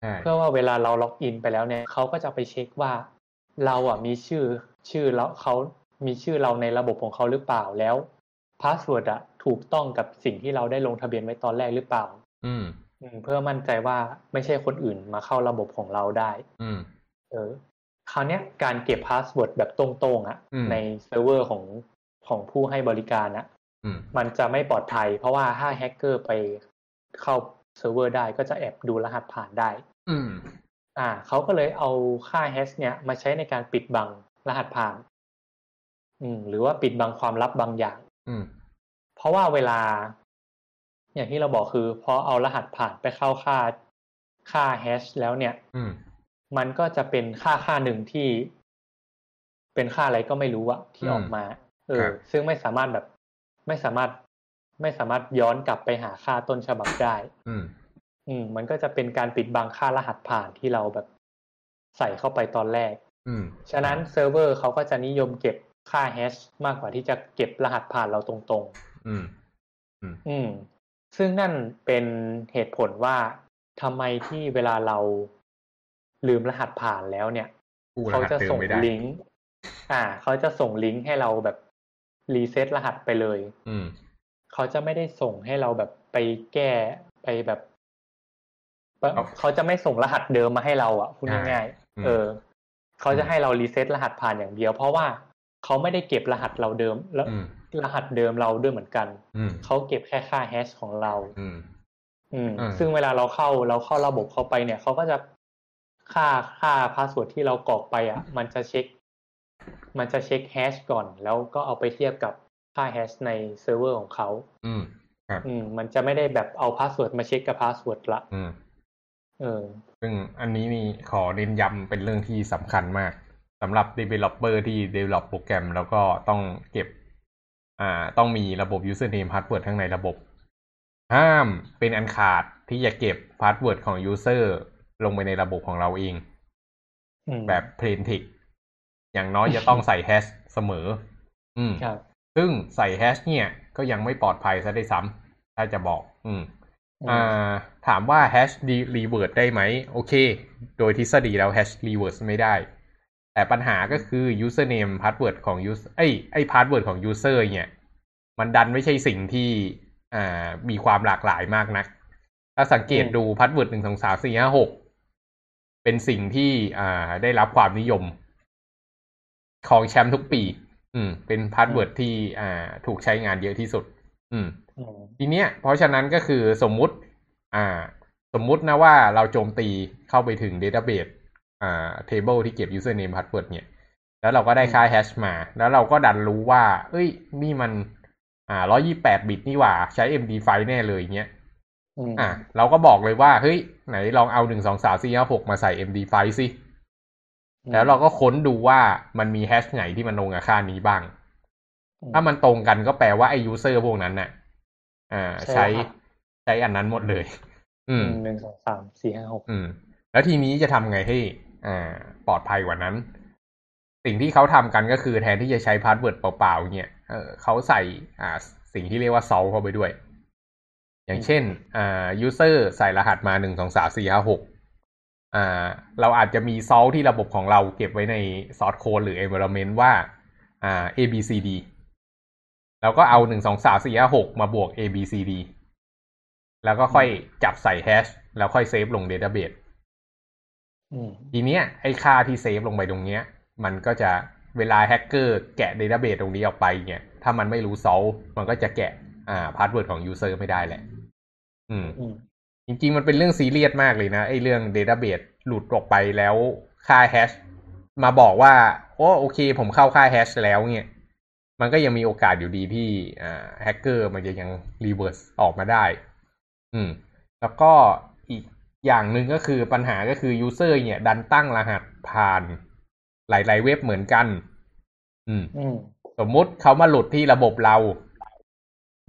ใช่เพื่อว่าเวลาเราล็อกอินไปแล้วเนี่ยเขาก็จะไปเช็คว่า เราอะมีชื่อชื่อแล้วเขามีชื่อเราในระบบของเขาหรือเปล่าแล้ว password อะถูกต้องกับสิ่งที่เราได้ลงทะเบียนไว้ตอนแรกหรือเปล่า อืมอืมเพื่อมั่นใจว่าไม่ใช่คนอื่นมาเข้าระบบของเราได้ อืมเออคราวเนี้ยการเก็บ password แบบตรงๆอะอืมในเซิร์ฟเวอร์ของของผู้ให้บริการอะอื มมันจะไม่ปลอดภัย เพราะว่าถ้าแฮกเกอร์ไปเข้าเซิร์ฟเวอร์ได้ก็จะแอบดูรหัสผ่านได้ อืม อ่าเขาก็เลยเอาค่า hash เนี่ยมาใช้ในการปิดบังรหัสผ่าน อืม หรือว่าปิดบังความลับบางอย่าง อืม เพราะว่าเวลา อย่างที่เราบอกคือพอเอารหัสผ่านไปเข้าค่าค่า hash แล้วเนี่ย อืม มันก็จะเป็นค่าค่าหนึ่งที่ เป็นค่าอะไรก็ไม่รู้อะที่อืมออกมา เออครับซึ่งไม่สามารถแบบ ไม่สามารถไม่สามารถย้อนกลับไปหาค่าต้นฉบับได้ อืม อืม มันก็จะเป็นการปิดบังค่ารหัสผ่านที่เราแบบใส่เข้าไปตอนแรก อืม ฉะนั้นเซิร์ฟเวอร์เขาก็จะนิยมเก็บค่า hash มากกว่าที่จะเก็บรหัสผ่านเราตรงอืมๆอืม ซึ่งนั่นเป็นเหตุผลว่าทำไมที่เวลาเราลืมรหัสผ่านแล้วเนี่ยกู้รหัสเดิมไม่ได้เขาจะส่งลิงก์ อ่า เขาจะส่งลิงก์ให้เราแบบ รีเซ็ตรหัสไปเลย อืมเขาจะไม่ได้ส่งให้เราแบบไปแก้ไปแบบปะครับเขาจะไม่ส่งรหัสเดิมมาให้เราอะพูดง่ายๆใช่อืมเออเขาจะให้เรารีเซ็ตรหัสผ่านอย่างเดียว เพราะว่าเขาไม่ได้เก็บรหัสเราเดิม แล้วอืมรหัสเดิมเราด้วยเหมือนกันอืมเขาเก็บแค่ค่า hash ของเราอืมอืมอืม ซึ่งเวลาเราเข้าเราเข้าระบบเข้าไปเนี่ยเขาก็จะค่าค่า password ที่เรากรอกไปอะ มันจะเช็ค มันจะเช็ค hash ก่อน แล้วก็เอาไปเทียบกับค่า hash ในเซิร์ฟเวอร์ของเขาอืมครับอืมมันจะไม่ได้แบบเอา password มาเช็คกับ password ละอืมเออซึ่งอันนี้นี่ขอเน้นย้ำเป็นเรื่องที่สำคัญมากสำหรับ developer ที่ develop โปรแกรม แล้วก็ต้องเก็บ อ่า ต้องมีระบบ username password ข้างในระบบ ห้ามเป็นอันขาดที่จะเก็บ password ของ user ลงไปในระบบของเราเองอืมแบบ plain text อย่างน้อยจะต้องใส่ hash เสมอ อืมครับ ซึ่งใส่ hash เนี่ย ก็ยังไม่ปลอดภัยซะได้วยซ้ำถ้าจะบอก อืมอ่า ถามว่า hash นี่ reverse ได้ไหม โอเค โดยทฤษฎีแล้ว hash reverse ไม่ได้ แต่ปัญหาก็คือ username password ของ user ไอ้ไอ้ password ของ user เนี่ย มันดันไม่ใช่สิ่งที่อ่ามีความหลากหลายมากนัก ถ้าสังเกตดู password หนึ่งสองสามสี่ห้าหกเป็นสิ่งที่อ่าได้รับความนิยม ครองแชมป์ทุกปี อืม เป็น password ที่อ่าถูกใช้งานเยอะที่สุดอืมอืมทีเนี้ย เพราะฉะนั้นก็คือสมมุติ อ่า สมมุตินะว่าเราโจมตีเข้าไปถึง Database อ่า table ที่เก็บ username password เนี่ย แล้วเราก็ได้ค่า hash มา แล้วเราก็ดันรู้ว่า เอ้ย นี่มัน อ่าร้อยี่แปดบิตนี่หว่า ใช้ MD5 แน่เลยเงี้ยอืมอะเราก็บอกเลยว่า เฮ้ย ไหนลองเอาหนึ่งสองสามสี่ห้าหกมาใส่ MD5 สิ แล้วเราก็ค้นดูว่ามันมีแฮชไหนที่มันตรงกับค่านี้บ้าง ถ้ามันตรงกันก็แปลว่าไอ้ยูเซอร์พวกนั้นน่ะอ่าใช้ใช้อันนั้นหมดเลย อืมหนึ่งสองสามสี่ห้าหกอืม แล้วทีนี้จะทำไงให้อ่าปลอดภัยกว่านั้น สิ่งที่เขาทำกันก็คือแทนที่จะใช้ password เปล่าๆเนี่ยเออเขาใส่อ่าสิ่งที่เรียกว่า salt เข้าไปด้วย อย่างเช่นอ่า user ใส่รหัสมาหนึ่งสองสามสี่ห้าหก อ่าเราอาจจะมี salt ที่ระบบของเราเก็บไว้ใน source code หรือ environment ว่าอ่า A B C D แล้วก็เอาหนึ่งสองสามสี่ห้าหกมาบวก A B C D แล้วก็ค่อยจับใส่ hash แล้วค่อย save ลง Database อืมทีเนี้ยไอ้ค่าที่ save ลงไปตรงเนี้ย มันก็จะเวลาแฮกเกอร์แกะ Database ตรงนี้ออกไปเนี่ย ถ้ามันไม่รู้ salt มันก็จะแกะ อ่า password ของ user ไม่ได้แหละ อืมอืม จริงๆ มันเป็นเรื่องซีเรียสมากเลยนะไอ้เรื่อง Database หลุดออกไปแล้วค่า hash มาบอกว่าโอ้โอเค ผมเข้าค่า hash แล้วเนี่ยมันก็ยังมีโอกาสอยู่ดีที่อ่าแฮกเกอร์มันจะยัง reverse ออกมาได้ อืม แล้วก็อีกอย่างหนึ่งก็คือปัญหาก็คือ user เนี่ย ดันตั้งรหัสผ่านหลาย ๆ เว็บเหมือนกัน อืมอืมสมมุติเขามาหลุดที่ระบบเรา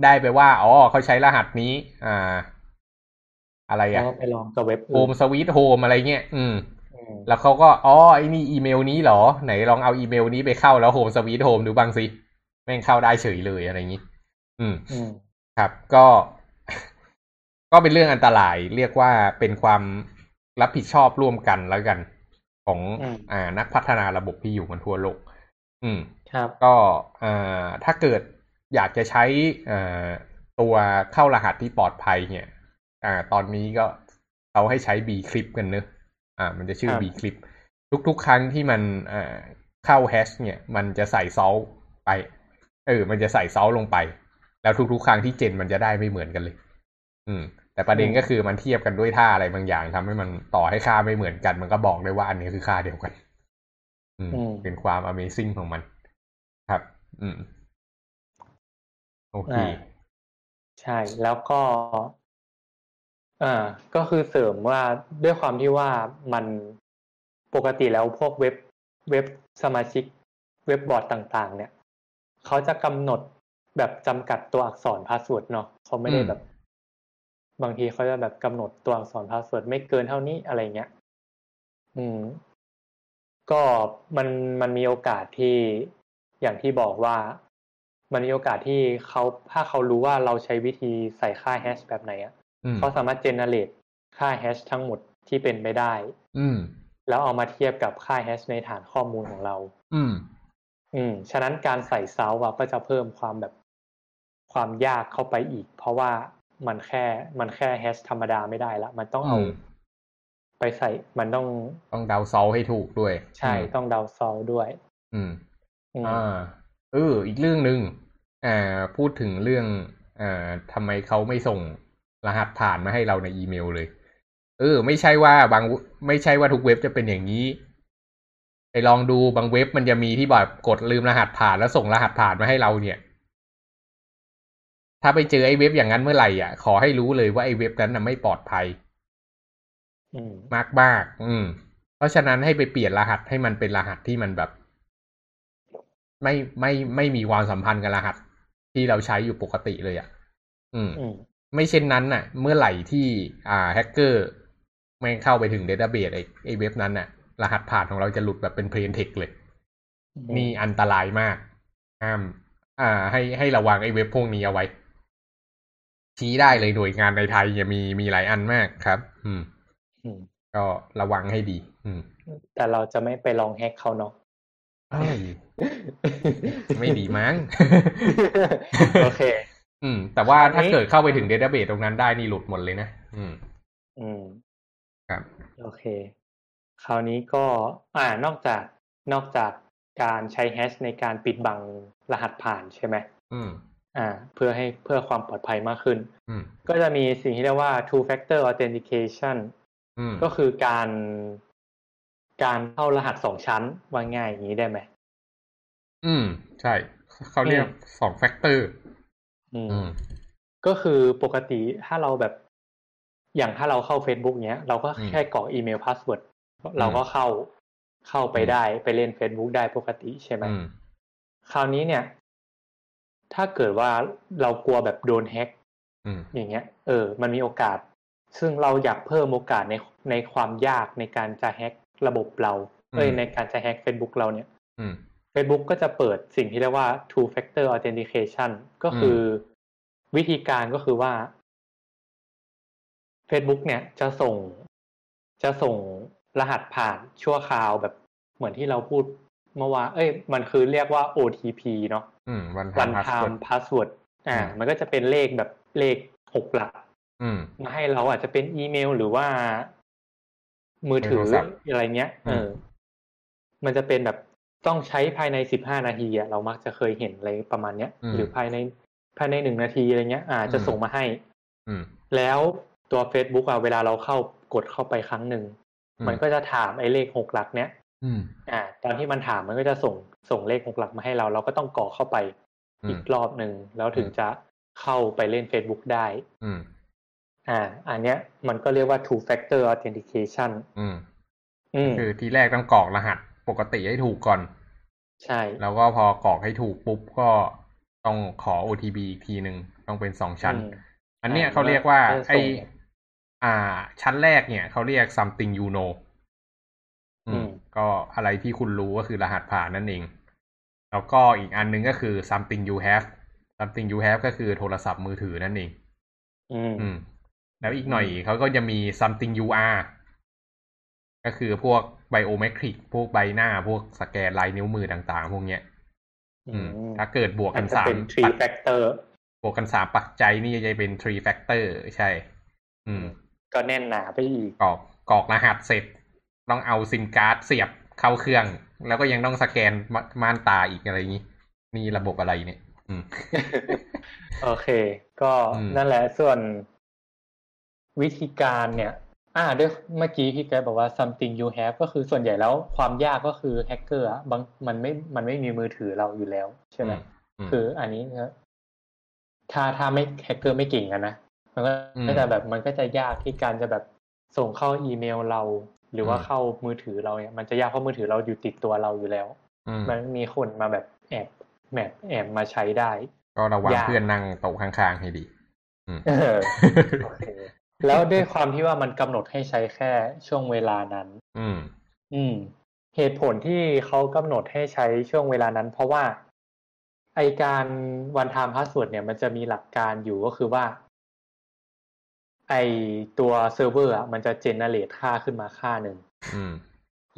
ได้ไปว่า อ๋อเขาใช้รหัสนี้ อ่า อะไรแล้วอะก็ไปลองกับเว็บโฮมสวีทโฮมอะไรเงี้ยอืมอืมแล้วเขาก็อ๋อไอ้นี่อีเมลนี้เหรอ ไหนลองเอาอีเมลนี้ไปเข้าแล้วโฮมสวีทโฮมดูบ้างสิแม่งเข้าได้เฉยเลยอะไรอย่างนี้ อืมอืมครับ ก็ ก็เป็นเรื่องอันตราย เรียกว่าเป็นความรับผิดชอบร่วมกันแล้วกัน ของอืมอ่านักพัฒนาระบบที่อยู่กันทั่วโลก อืม ครับ ก็อ่าถ้าเกิดอยากจะใช้อ่าตัวเข้ารหัสที่ปลอดภัยเนี่ย อ่า ตอนนี้ก็เขาให้ใช้ B clip กันเนอะอ่า มันจะชื่อครับ B clip ทุกๆ ครั้งที่มันอ่าเข้าแฮชเนี่ย มันจะใส่ซอลไป เออ มันจะใส่ซอลลงไป แล้วทุกๆ ครั้งที่เจนมันจะได้ไม่เหมือนกันเลย อืม แต่ประเด็นก็คือมันเทียบกันด้วยท่าอะไรบางอย่างทำให้มันต่อให้ค่าไม่เหมือนกัน มันก็บอกได้ว่าอันนี้คือค่าเดียวกัน อืมอืมเป็นความ Amazing ของมัน ครับ อืม โอเคอ่าใช่ แล้วก็ อ่าก็คือเสริมว่าด้วยความที่ว่ามันปกติแล้วพวกเว็บเว็บสมาชิกเว็บบอร์ดต่างๆ เนี่ยเขาจะกำหนดแบบจำกัดตัวอักษร password เนาะเขาไม่ได้อืมแบบ บางทีเขาจะแบบกำหนดตัวอักษร password ไม่เกินเท่านี้อะไรเงี้ยอืม ก็มันมันมีโอกาสที่อย่างที่บอกว่า มันมีโอกาสที่เขาถ้าเขารู้ว่าเราใช้วิธีใส่ค่าแฮชแบบไหนอะอืม เขาสามารถเจเนเรตค่าแฮชทั้งหมดที่เป็นไปได้ อืมแล้วเอามาเทียบกับค่าแฮชในฐานข้อมูลของเรา อืม อืม ฉะนั้นการใส่เซาอะก็จะเพิ่มความแบบความยากเข้าไปอีก เพราะว่ามันแค่มันแค่แฮชธรรมดาไม่ได้ละ มันต้องเอาอืมไปใส่ มันต้องต้องเดาซอลให้ถูกด้วย ใช่อืมต้องเดาซอลด้วยอืมอืม อ่า เออ อีกเรื่องหนึ่งอ่า พูดถึงเรื่องอ่าทำไมเขาไม่ส่ง รหัสผ่านมาให้เราในอีเมลเลย เออ ไม่ใช่ว่าบางไม่ใช่ว่าทุกเว็บจะเป็นอย่างนี้ ไปลองดูบางเว็บมันจะมีที่แบบกดลืมรหัสผ่านแล้วส่งรหัสผ่านมาให้เราเนี่ย ถ้าไปเจอไอ้เว็บอย่างนั้นเมื่อไหร่อะ ขอให้รู้เลยว่าไอ้เว็บนั้นน่ะไม่ปลอดภัยอืมมากมากๆอืม เพราะฉะนั้นให้ไปเปลี่ยนรหัสให้มันเป็นรหัสที่มันแบบ ไม่ไม่ไม่มีความสัมพันธ์กับรหัสที่เราใช้อยู่ปกติเลยอะ อืมอืม ไม่เช่นนั้นน่ะ เมื่อไหร่ที่อ่าแฮกเกอร์แม่งเข้าไปถึงเดต้าเบสไอ้ไอ้เว็บนั้นน่ะ รหัสผ่านของเราจะหลุดแบบเป็นเพลนเทคเลย นี่อันตรายมากห้ามอ่า ให้ให้ระวังไอ้เว็บพวกนี้เอาไว้ ชี้ได้เลยหน่วยงานในไทยเนี่ยมีมีหลายอันมากครับ อืมอืมก็ระวังให้ดี อืม แต่เราจะไม่ไปลองแฮกเขาเนาะเอ้ยไม่ดีมั้ง โอเค อืม แต่ว่าคราวนี้ถ้าเกิดเข้าไปถึงเดต้าเบสตรงนั้นได้นี่หลุดหมดเลยนะ อืม อืม ครับ โอเค คราวนี้ก็ อ่านอกจาก นอกจากการใช้แฮชในการปิดบังรหัสผ่านใช่ไหม อืม อ่า เพื่อให้เพื่อความปลอดภัยมากขึ้น อืม ก็จะมีสิ่งที่เรียกว่า two factor authentication อืม ก็คือการ การเข้ารหัสสองชั้นว่าง่ายอย่างนี้ได้ไหม อืม ใช่ เขาเรียกอืมสองแฟกเตอร์ อืมอืม ก็คือปกติถ้าเราแบบ อย่างถ้าเราเข้า Facebook เนี้ย เราก็อืมแค่กรอกอีเมล password เราก็เข้าเข้าไปอืมได้ไปเล่น Facebook ได้ปกติใช่ไหมอืมคราวนี้เนี่ย ถ้าเกิดว่าเรากลัวแบบโดนแฮ็กอืมอย่างเงี้ย เออ มันมีโอกาส ซึ่งเราอยากเพิ่มโอกาสในในความยากในการจะแฮ็กระบบเราเอ้ยอืมในการจะแฮ็ก Facebook เราเนี่ยอืม Facebook ก็จะเปิดสิ่งที่เรียกว่า two factor authentication ก็คืออวิธีการก็คือว่า Facebook เนี่ยจะส่ง จะส่งรหัสผ่านชั่วคราวแบบเหมือนที่เราพูดเมื่อวานเอ้ย มันคือเรียกว่า OTP เนาะอืมวัน one ทาม time password อ่าอืมมันก็จะเป็นเลขแบบเลขหกหลักอืมมาให้เราอาจจะเป็นอีเมลหรือว่า มือถือโทรศัพท์อะไรเงี้ยอืเอมอมันจะเป็นแบบ ต้องใช้ภายในสิบห้านาทีอะเรามักจะเคยเห็นอะไรประมาณเนี้ย หรือภายในภายในหนึ่งนาทีอะไรเงี้ย อ่าจะส่งมาให้ อืมแล้วตัว Facebook อะเวลาเราเข้ากดเข้าไปครั้งหนึ่งอืมมันก็จะถามไอ้เลขหกหลักเนี้ยอืมอ่า ตอนที่มันถามมันก็จะส่งส่งเลขหกหลักมาให้เรา เราก็ต้องกรอกเข้าไปอือีมกรอบหนึ่งแล้วถึงอืมจะเข้าไปเล่น Facebook ได้ อืมอ่า อันเนี้ยมันก็เรียกว่า two factor authentication อืม อืม คือทีแรกต้องกรอกรหัสปกติให้ถูกก่อน ใช่ แล้วก็พอกรอกให้ถูกปุ๊บก็ต้องขอ OTP อีกทีหนึ่งต้องเป็นสองชั้นอืมอันเนี้ยอ่าเขาเรียกว่าแล้วไอส่งอ่า ชั้นแรกเนี่ยเขาเรียก something you know อือืมมก็อะไรที่คุณรู้ก็คือรหัสผ่านนั่นเอง แล้วก็อีกอันหนึงก็คือ something you have something you have ก็คือโทรศัพท์มือถือนั่นเอง อืมอืมแล้วอีกหน่อยเขาก็จะมี something you are ก็คือพวก biometric พวกใบหน้าพวกสแกนลายนิ้วมือต่างๆ พวกเนี้ยอืมถ้าเกิดบวกอากัจนจะสามเป็น three ปัจ factor บวกกันสามปัจจัยนี่จะเป็น three factor ใช่ อืม ก็แน่นหนาไปอีกกรอกกรอกรหัสเสร็จ ต้องเอาซิมการ์ดเสียบเข้าเครื่อง แล้วก็ยังต้องสแกนมม่านตาอีกอะไรอย่างนี้ นี่ระบบอะไรเนี่ยอืมโอเค ก็อืมนั่นแหละส่วนวิธีการเนี่ย อ่าด้วยเมื่อกี้พี่แกบอกว่า something you have ก็คือส่วนใหญ่แล้วความยากก็คือแฮกเกอร์อะบางมันไม่มันไม่มีมือถือเราอยู่แล้ว ใช่ไหมอืมคืออันนี้นะถ้าถ้าไม่แฮกเกอร์ไม่เก่งอะนะมันก็อืมก็จะแบบมันก็จะยากที่การจะแบบส่งเข้าอีเมลเรา หรือว่าอืมเข้ามือถือเราเนี่ยมันจะยากเพราะมือถือเราอยู่ติดตัวเราอยู่แล้วอืมมันมีคนมาแบบแอบแอบแอบมาใช้ได้ ก็ระวังยากเพื่อนนั่งโต๊ะข้างๆให้ดี อืมเออโอเคแล้วด้วยความที่ว่ามันกำหนดให้ใช้แค่ช่วงเวลานั้น อืม อืม เหตุผลที่เขากำหนดให้ใช้ช่วงเวลานั้น เพราะว่าไอการ one-time password เนี่ยมันจะมีหลักการอยู่ก็คือว่า ไอตัวเซิร์ฟเวอร์อะมันจะ generate ค่าขึ้นมาค่าหนึ่งอืม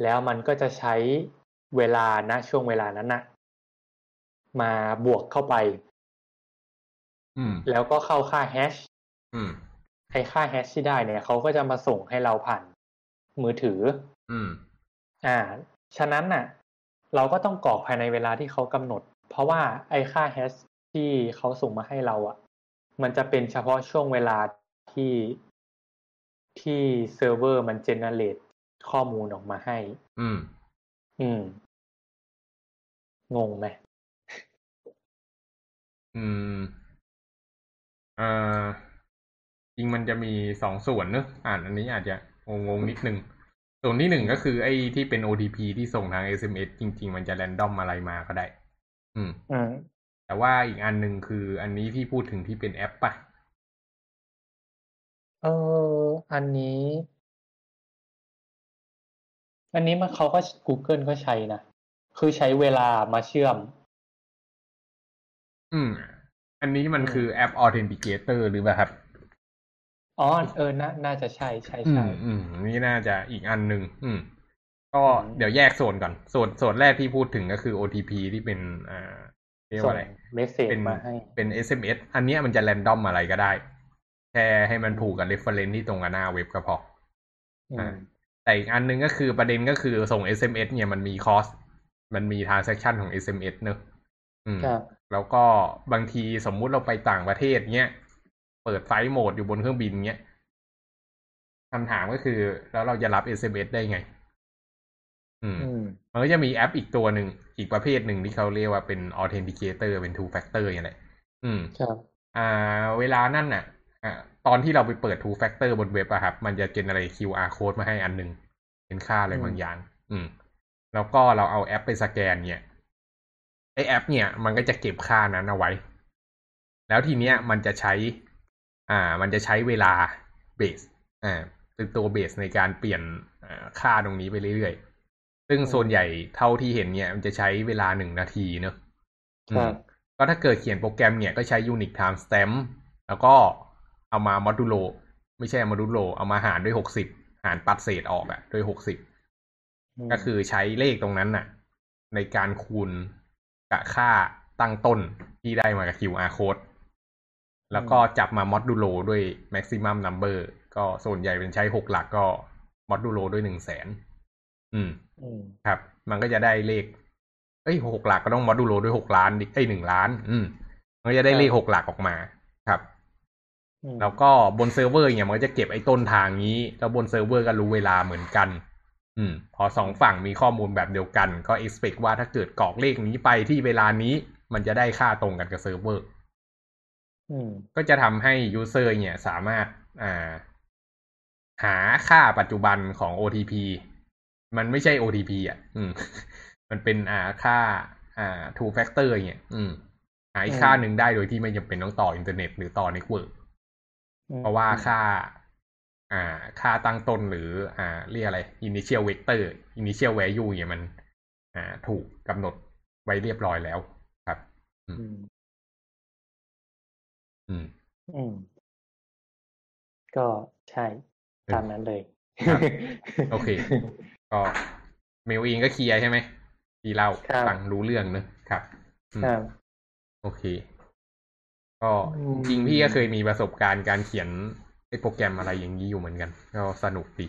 แล้วมันก็จะใช้เวลาณช่วงเวลานั้นนะมาบวกเข้าไปอืมแล้วก็เข้าค่าแฮชอืม ไอค่าแฮชที่ได้เนี่ยเขาก็จะมาส่งให้เราผ่านมือถือ อืม อ่า ฉะนั้นน่ะ เราก็ต้องกรอกภายในเวลาที่เขากำหนด เพราะว่าไอค่าแฮชที่เขาส่งมาให้เราอะ มันจะเป็นเฉพาะช่วงเวลาที่ที่เซิร์ฟเวอร์มันเจเนเรตข้อมูลออกมาให้ อืม อืม งงไหม อืมเอ่อจ ริงมันจะมีสองส่วนเนอะอ่านอันนี้อาจจะงงๆนิดนึง ส่วนที่หนึ่งก็คือไอ้ที่เป็น OTP ที่ส่งทาง SMS จริง ๆ มันจะแรนดอมอะไรมาก็ได้ อืมอืมแต่ว่าอีกอันหนึ่งคืออันนี้ที่พูดถึงที่เป็นแอปปะเอออันนี้ อันนี้มันเขาก็ Google ก็ใช้นะ คือใช้เวลามาเชื่อม อืม อันนี้มันอืมคือแอป Authenticator หรือเปล่าครับ อ๋อเออน่าน่าจะใช่ใช่อืใช่มอืมนี่น่าจะอีกอันหนึ่งอืม ก็อืมเดี๋ยวแยกโซนก่อนโซนโซนแรกที่พูดถึงก็คือ OTP ที่เป็นอ่าเรียกส่ว่างอะไรเมสเซจเป็นมาให้เป็น SMS อันเนี้ยมันจะแรนดอมอะไรก็ได้แค่ให้มันผูกกับ reference ที่ตรงกับหน้าเว็บก็พออือ่ามแต่อีกอันหนึงก็คือประเด็นก็คือส่ง SMS เนี่ยมันมีคอสมันมี transaction ของ SMS เนอะอืมครับแล้วก็บางทีสมมุติเราไปต่างประเทศเนี้ยเปิดไฟล์โหมดอยู่บนเครื่องบินเนี้ยคำถามก็คือ แล้วเราจะรับ SMS ได้ไงอืมอืม มันก็จะมีแอปอีกตัวหนึ่ง อีกประเภทหนึ่งที่เขาเรียกว่าเป็น authenticator เป็น two factor อย่างไรอืม ครับ อ่า เวลานั่นน่ะ อ่า ตอนที่เราไปเปิด two factor บนเว็บอะครับ มันจะเจนอะไร QR code มาให้อันหนึ่ง เป็นค่าอะไรอืมบางอย่าง อืม แล้วก็เราเอาแอปไปสแกน เนี่ย ไอแอป เนี่ย มันก็จะเก็บค่านั้นเอาไว้ แล้วทีเนี้ยมันจะใช้ อ่า มันจะใช้เวลาเบสอ่าเป็นตัวเบสในการเปลี่ยนอ่าค่าตรงนี้ไปเรื่อยๆ ซึ่งส่วนใหญ่เท่าที่เห็นเนี่ย มันจะใช้เวลาหนึ่งนาทีเนอะครัอืบมก็ถ้าเกิดเขียนโปรแกรมเนี่ยก็ใช้ Unix timestamp แล้วก็เอามา modulo ไม่ใช่ modulo เอามาหารด้วยหกสิบหารปัดเศษออกอะด้วยหกสิบมก็คือใช้เลขตรงนั้นน่ะ ในการคูณกับค่าตั้งต้นที่ได้มากับ QR code แล้วก็จับมา modulo ด้วย maximum number ก็ส่วนใหญ่เป็นใช้หกหลักก็ modulo ด้วยหนึ่งแสนอืมอืมครับ มันก็จะได้เลข เอ้ยหกหลักก็ต้อง modulo ด้วยหกล้านดิเอ้ยหนึ่งล้าน อืม มันก็จะได้เลขหกหลักออกมาครับอืมแล้วก็บนเซิร์ฟเวอร์เนี่ยมันก็จะเก็บไอ้ต้นทางนี้ แล้วบนเซิร์ฟเวอร์ก็รู้เวลาเหมือนกัน อืม พอสองฝั่งมีข้อมูลแบบเดียวกัน ก็ expect ว่าถ้าเกิดกรอกเลขนี้ไปที่เวลานี้ มันจะได้ค่าตรงกันกับเซิร์ฟเวอร์อืม ก็จะทำให้ user เนี่ยสามารถอ่าหาค่าปัจจุบันของ OTP มันไม่ใช่ OTP อะ อืม มันเป็นอ่าค่า อ่า two factor เนี่ยอืม หาอีกค่าหนึ่งได้โดยที่ไม่จำเป็นต้องต่ออินเทอร์เน็ตหรือต่อ network อืมเพราะว่าค่า อ่า ค่าตั้งต้นหรือ อ่า เรียกอะไร initial vector initial value เนี่ยมัน อ่า ถูกกำหนดไว้เรียบร้อยแล้วครับ อืม อืม อืม ก็ใช่ตามนั้นเลย ครับ โอเค ก็เมลอิงก็เคลียร์ใช่ไหมที่เล่าครับ ฟังรู้เรื่องเนอะครับอืม ครับ โอเค ก็อืมจริงๆพี่ก็เคยมีประสบการณ์การเขียนไอ้โปรแกรมอะไรอย่างนี้อยู่เหมือนกัน ก็สนุกดี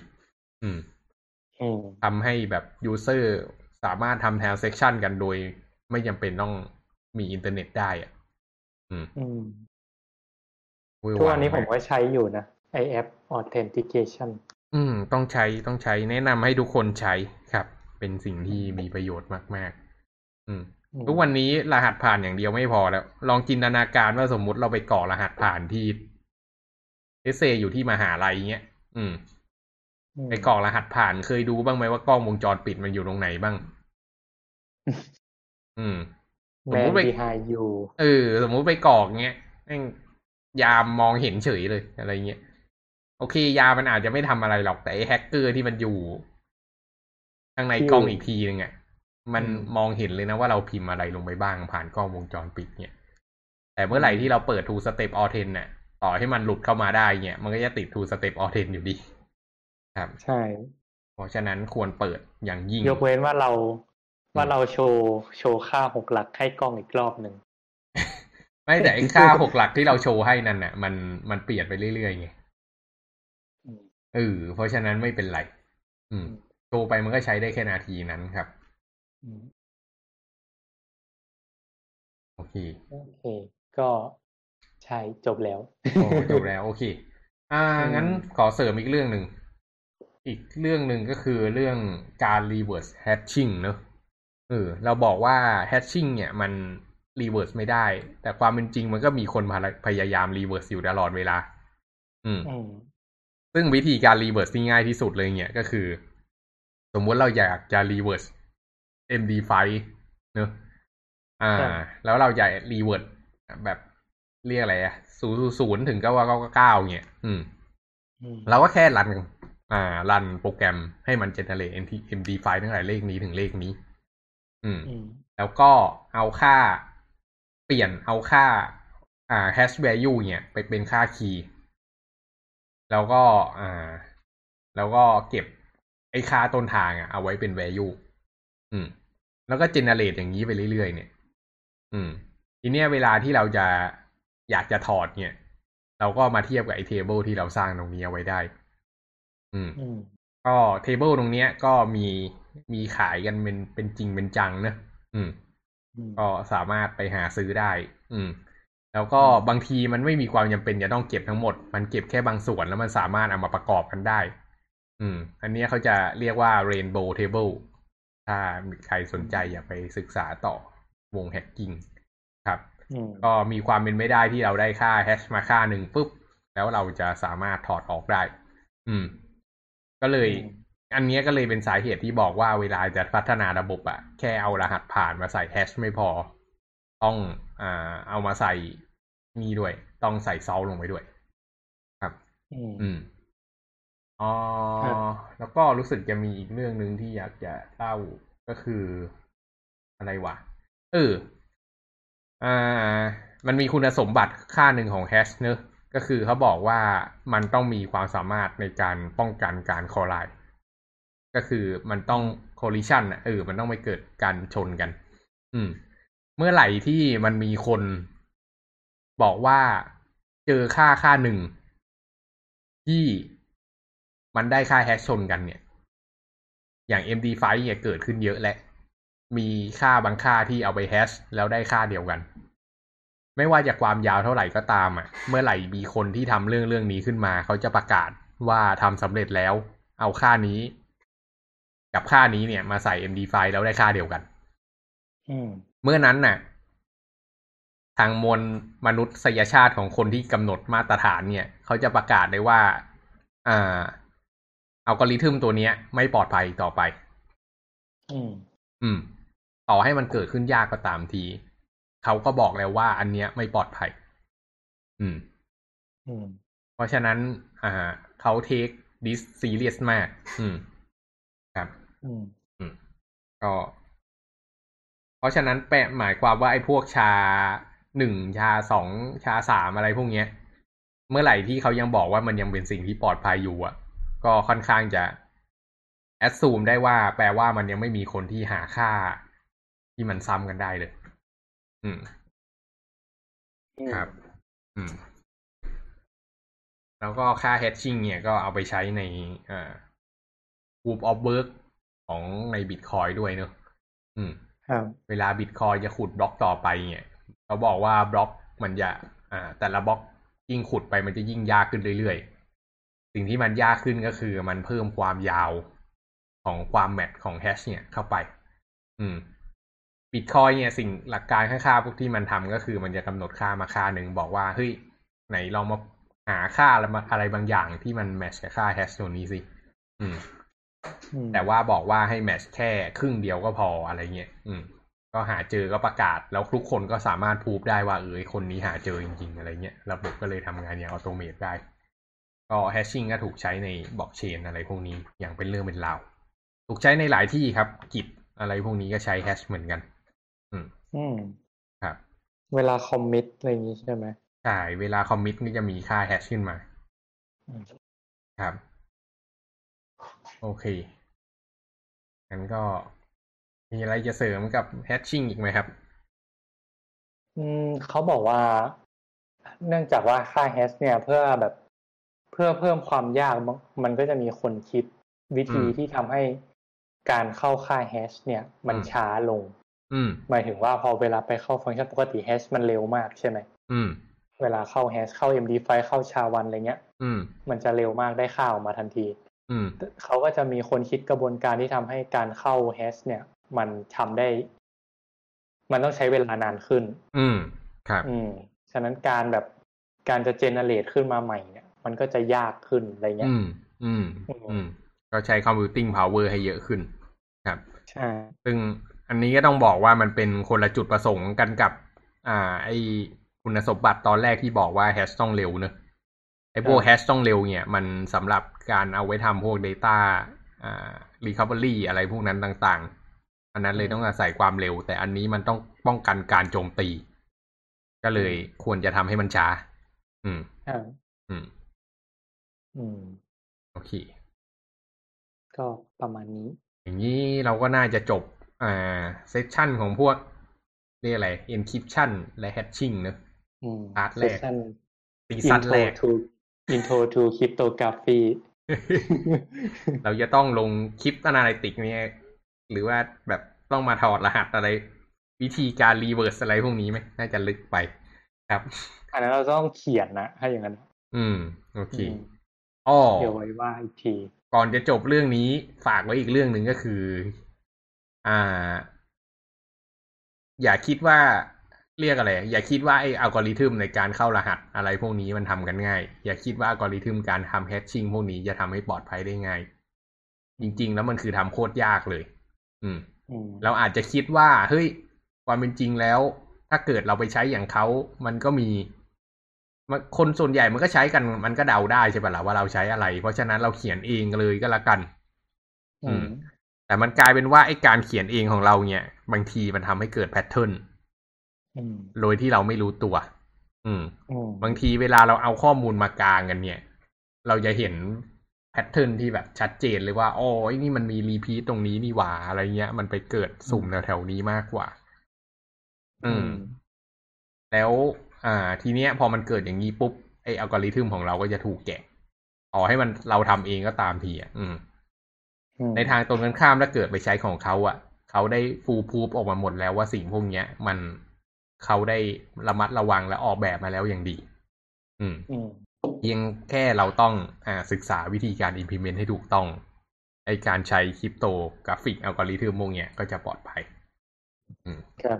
อืมอืม ทำให้แบบ user สามารถทำ transaction กันโดย ไม่จำเป็นต้องมีอินเทอร์เน็ตได้อะ อืม อืมเวอร์ ทุกวันนี้งผมมากก็ใช้อยู่นะไอแอป authentication อืม ต้องใช้ต้องใช้แนะนำให้ทุกคนใช้ครับ เป็นสิ่งที่มีประโยชน์มาก ๆ อืมอืมทุกวันนี้รหัสผ่านอย่างเดียวไม่พอแล้ว ลองจินตนาการว่าสมมุติเราไปกรอกรหัสผ่านที่เอเซอยู่ที่มหาลัยเงี้ยอืมอืมไปกรอกรหัสผ่านเคยดูบ้างไหมว่ากล้องวงจรปิดมันอยู่ตรงไหนบ้าง อืมสม Man มุติไป behind you เออ สมมุติไปกรอกเงี้ยแม่ง ยามมองเห็นเฉยเลยอะไรเงี้ยโอเค ยามมันอาจจะไม่ทำอะไรหรอกแต่ไอ้แฮกเกอร์ที่มันอยู่ข้างในกล้องอีกทีนึงอะมันอืมมองเห็นเลยนะว่าเราพิมพ์อะไรลงไปบ้างผ่านกล้องวงจรปิดเนี่ย แต่เมื่อไหร่ที่เราเปิด two step authent เนี่ยต่อให้มันหลุดเข้ามาได้เนี่ย มันก็จะติด two step authent อยู่ดี ครับ ใช่ เพราะฉะนั้นควรเปิดอย่างยิ่ง ยกเว้นว่าเราว่าเราโชว์โชว์ค่าหกหลักให้กล้องอีกรอบหนึ่ง ไม่แต่ไอ้ค่าหกหลักที่เราโชว์ให้นั่นน่ะ มันมันเปลี่ยนไปเรื่อยๆไงอืมเออเพราะฉะนั้นไม่เป็นไร อืมโชว์ไปมันก็ใช้ได้แค่นาทีนั้นครับอืมโอเคโอเค ก็ใช่จบแล้วโอ้จบแล้วโอเค อ่าอืมงั้นขอเสริมอีกเรื่องหนึ่งอีกเรื่องหนึ่งก็คือเรื่องการ reverse hatching เนอะเออเราบอกว่า hatching เนี่ยมัน reverse ไม่ได้ แต่ความเป็นจริงมันก็มีคนพยายาม reverse อยู่ตลอดเวลา อืมอืมซึ่งวิธีการ reverse ที่ง่ายที่สุดเลยเนี่ยก็คือ สมมุติเราอยากจะ reverse MD5 เนอะอ่าครับแล้วเราอยาก reverse แบบเรียกอะไรอะศูนย์ศูนย์ถึงเก้าเก้าเก้าเนี่ย อืมอืมเราก็แค่รัน อ่า รันโปรแกรมให้มัน generate MD5 ตั้งแต่เลขนี้ถึงเลขนี้ อืมอืมแล้วก็เอาค่า เปลี่ยนเอาค่าอ่า hash value เนี่ยไปเป็นค่า key แล้วก็อ่าแล้วก็เก็บไอ้ค่าต้นทางอะเอาไว้เป็น value อืม แล้วก็ generate อย่างนี้ไปเรื่อยๆเนี่ย อืม ทีเนี้ยเวลาที่เราจะอยากจะถอดเนี่ย เราก็มาเทียบกับไอ้ table ที่เราสร้างตรงนี้เอาไว้ได้ อืมอืมก็ table ตรงเนี้ยก็มีมีขายกันเป็นเป็นจริงเป็นจังเนอะอืมอืม ก็สามารถไปหาซื้อได้ อืม แล้วก็บางทีมันไม่มีความจำเป็นจะต้องเก็บทั้งหมด มันเก็บแค่บางส่วนแล้วมันสามารถเอามาประกอบกันได้ อืม อันเนี้ยเขาจะเรียกว่า Rainbow Table ถ้ามีใครสนใจอย่าไปศึกษาต่อวงแฮกกิ้งครับอืมก็มีความเป็นไม่ได้ที่เราได้ค่าแฮชมาค่าหนึ่งปุ๊บ แล้วเราจะสามารถถอดออกได้ อืม ก็เลย อันเนี้ยก็เลยเป็นสาเหตุที่บอกว่าเวลาจะพัฒนาระบบอะแค่เอารหัสผ่านมาใส่แฮชไม่พอ ต้องอ่าเอามาใส่นี่ด้วย ต้องใส่เซาลงไปด้วย ครับ อืมอืมอ๋อครับแล้วก็รู้สึกจะมีอีกเรื่องหนึ่งที่อยากจะเล่าก็คืออะไรวะ เออ อ่า มันมีคุณสมบัติค่าหนึ่งของแฮชเนอะก็คือเขาบอกว่ามันต้องมีความสามารถในการป้องกันการคอลไลน์ ก็คือมันต้อง collision อะเออ มันต้องไม่เกิดการชนกัน อืม เมื่อไหร่ที่มันมีคนบอกว่าเจอค่าค่าหนึ่งที่มันได้ค่าแฮชชนกันเนี่ย อย่าง MD5 เนี่ยเกิดขึ้นเยอะและ มีค่าบางค่าที่เอาไปแฮชแล้วได้ค่าเดียวกัน ไม่ว่าจะความยาวเท่าไหร่ก็ตามอะ เมื่อไหร่มีคนที่ทำเรื่องเรื่องนี้ขึ้นมา เขาจะประกาศว่าทำสำเร็จแล้ว เอาค่านี้ กับค่านี้เนี่ยมาใส่ MD5 แล้วได้ค่าเดียวกันอืมเมื่อนั้นน่ะ ทางมวลมนุษยชาติของคนที่กำหนดมาตรฐานเนี่ย เขาจะประกาศได้ว่าอ่าอัลกอริทึมตัวเนี้ยไม่ปลอดภัยอีกต่อไป อืม อืม ต่อให้มันเกิดขึ้นยากก็ตามที เขาก็บอกแล้วว่า อันเนี้ยไม่ปลอดภัย อืม อืม เพราะฉะนั้น อ่า เขา take this serious มาก อืมครับ อืมอืมก็เพราะฉะนั้นแปลหมายความว่าไอ้พวก SHA หนึ่ง SHA สอง SHA สามอะไรพวกเนี้ย เมื่อไหร่ที่เขายังบอกว่ามันยังเป็นสิ่งที่ปลอดภัยอยู่อะ ก็ค่อนข้างจะแอดซูมได้ว่า แปลว่ามันยังไม่มีคนที่หาค่า ที่มันซ้ำกันได้เลย อืม ครับ อืม แล้วก็ค่า hatching เนี่ยก็เอาไปใช้ในอ่า proof of work ของใน Bitcoin ด้วยเนอะอืมครับเวลาบิตคอยจะขุดบล็อกต่อไปเนี่ยเขาบอกว่าบล็อกมันจะอ่า แต่ละบล็อกยิ่งขุดไปมันจะยิ่งยากขึ้นเรื่อยๆ สิ่งที่มันยากขึ้นก็คือมันเพิ่มความยาวของความแมทของแฮชเนี่ยเข้าไป อืมบิตคอยเนี่ยสิ่งหลักการค่าๆพวกที่มันทำก็คือมันจะกำหนดค่ามาค่าหนึ่งบอกว่าเฮ้ยไหนลองมาหาค่าอะไรมาอะไรบางอย่างที่มันแมทช์กับค่าแฮชตัวนี้สิ อืมอืม แต่ว่าบอกว่าให้แมทช์แค่ครึ่งเดียวก็พออะไรเงี้ยอืม ก็หาเจอก็ประกาศ แล้วทุกคนก็สามารถพูดได้ว่าเออไอ้คนนี้หาเจอจริงๆ อะไรเงี้ยระบบก็เลยทำงานอย่างอัตโนมัติได้ ก็แฮชชิ่งก็ถูกใช้ในบล็อกเชนอะไรพวกนี้อย่างเป็นเรื่องเป็นราวถูกใช้ในหลายที่ครับกิจอะไรพวกนี้ก็ใช้แฮชเหมือนกัน อืม อืมครับ เวลาคอมมิตอะไรอย่างนี้ใช่ไหมใช่เวลาคอมมิตนี่จะมีค่าแฮชขึ้นมาอืมครับ โอเคงั้นก็มีอะไรจะเสริมกับแฮชชิ่งอีกไหมครับ อืมเขาบอกว่า เนื่องจากว่าค่าแฮชเนี่ยเพื่อแบบเพื่อเพิ่มความยากมันมันก็จะมีคนคิดวิธีอืมที่ทำให้การเข้าค่าแฮชเนี่ย มันอืมช้าลงอืมหมายถึงว่าพอเวลาไปเข้าฟังก์ชันปกติแฮชมันเร็วมากใช่ไหมอืมเวลาเข้าแฮชเข้า MD5 เข้าชาวันอะไรเงี้ยอืมมันจะเร็วมากได้ค่าออกมาทันทีอืม เขาก็จะมีคนคิดกระบวนการที่ทำให้การเข้าแฮชเนี่ย มันทำได้ มันต้องใช้เวลานานขึ้น อืมครับ อืมฉะนั้นการแบบการจะเจเนเรตขึ้นมาใหม่เนี่ย มันก็จะยากขึ้นอะไรเงี้อืยมอืม อืม อืม ก็ใช้ computing power ให้เยอะขึ้น ครับ ใช่ ซึ่งอันนี้ก็ต้องบอกว่ามันเป็นคนละจุดประสงค์กันกับ อ่า ไอคุณสมบัติตอนแรกที่บอกว่าแฮชต้องเร็วเนอะ ไอพวกแฮชต้องเร็วเนี่ย มันสำหรับการเอาไว้ทำพวก Data อ่า Recovery อะไรพวกนั้นต่างๆ อันนั้นเลยต้องอาศัยความเร็ว แต่อันนี้มันต้องป้องกันการโจมตี ก็เลยควรจะทำให้มันช้า อืมอ่าอืม อืม โอเค ก็ประมาณนี้ อย่างนี้เราก็น่าจะจบ อ่า session ของพวกเรียกอะไร encryption และ hashing เนอะอืม part แรก session season แรก to intro to cryptography เราจะต้องลง cryptanalytic เนี่ยหรือว่าแบบต้องมาถอดรหัสอะไร วิธีการ reverse อะไรพวกนี้ไหมน่าจะลึกไปครับ อันนั้นเราต้องเขียนนะถ้าอย่างนั้น อืม โอเคอืมอ้อเดี๋ยวไว้ว่าอีกที ก่อนจะจบเรื่องนี้ฝากไว้อีกเรื่องหนึ่งก็คือ อ่า อย่าคิดว่า เรียกอะไร อย่าคิดว่าไอ้อัลกอริทึมในการเข้ารหัสอะไรพวกนี้มันทำกันง่าย อย่าคิดว่าอัลกอริทึมการทำแฮชชิ่งพวกนี้จะทำให้ปลอดภัยได้ง่าย จริง ๆ แล้วมันคือทำโคตรยากเลยอืมอืม เราอาจจะคิดว่า เฮ้ย ความเป็นจริงแล้ว ถ้าเกิดเราไปใช้อย่างเขามันก็มีมันคนส่วนใหญ่มันก็ใช้กัน มันก็เดาได้ใช่ปะล่ะว่าเราใช้อะไร เพราะฉะนั้นเราเขียนเองเลยก็แล้วกัน อืม แต่มันกลายเป็นว่าไอ้การเขียนเองของเราเนี่ย บางทีมันทำให้เกิด pattern อืม โดยที่เราไม่รู้ตัวอืมอืม บางทีเวลาเราเอาข้อมูลมากางกันเนี่ย เราจะเห็น pattern ที่แบบชัดเจนเลยว่า อ๋อไอ้นี่มันมี repeat ตรงนี้นี่หว่าอะไรเงี้ย มันไปเกิดสุ่มแถวๆนี้มากกว่า อืม แล้ว อ่า ทีเนี้ย พอมันเกิดอย่างนี้ปุ๊บ ไออัลกอริทึมของเราก็จะถูกแกะต่อให้มันเราทำเองก็ตามทีอะอืมอืม ในทางตรงกันข้ามถ้าเกิดไปใช้ของเขาอะ เขาได้ฟูลพูฟออกมาหมดแล้วว่าสิ่งพวกเนี้ย มัน เขาได้ระมัดระวังและออกแบบมาแล้วอย่างดีอืมอืมเพียงแค่เราต้องอ่าศึกษาวิธีการ implement ให้ถูกต้องไอการใช้คริปโตกราฟิกอัลกอริทึมพวกเนี้ยก็จะปลอดภัย อืมครับ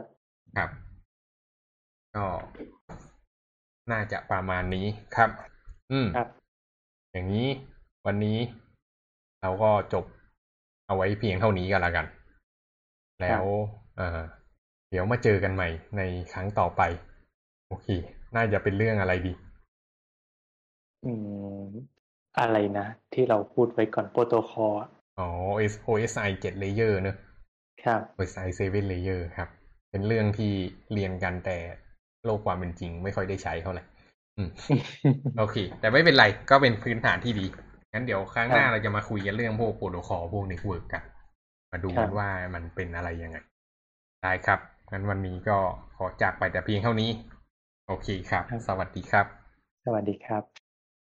ครับ ก็น่าจะประมาณนี้ครับ อืมครับ อย่างนี้วันนี้เราก็จบเอาไว้เพียงเท่านี้กันละกัน แล้ว เอ่อ เดี๋ยวมาเจอกันใหม่ในครั้งต่อไป โอเค น่าจะเป็นเรื่องอะไรดี อืม อะไรนะ ที่เราพูดไว้ก่อนโปรโตคอลอ๋อ OS OSI 7 layer เนอะครับ OSI 7 layer ครับ เป็นเรื่องที่เรียนกันแต่โลกความเป็นจริงไม่ค่อยได้ใช้เท่าไหร่อืมโอเค แต่ไม่เป็นไร ก็เป็นพื้นฐานที่ดี งั้นเดี๋ยวครั้งหน้าครับเราจะมาคุยกันเรื่องพวกโปรโตคอลพวกเน็ตเวิร์กกัน มาดูกันครับว่ามันเป็นอะไรยังไง ได้ครับ งั้นวันนี้ก็ขอจากไปแต่เพียงเท่านี้ โอเคครับ สวัสดีครับ สวัสดีครับ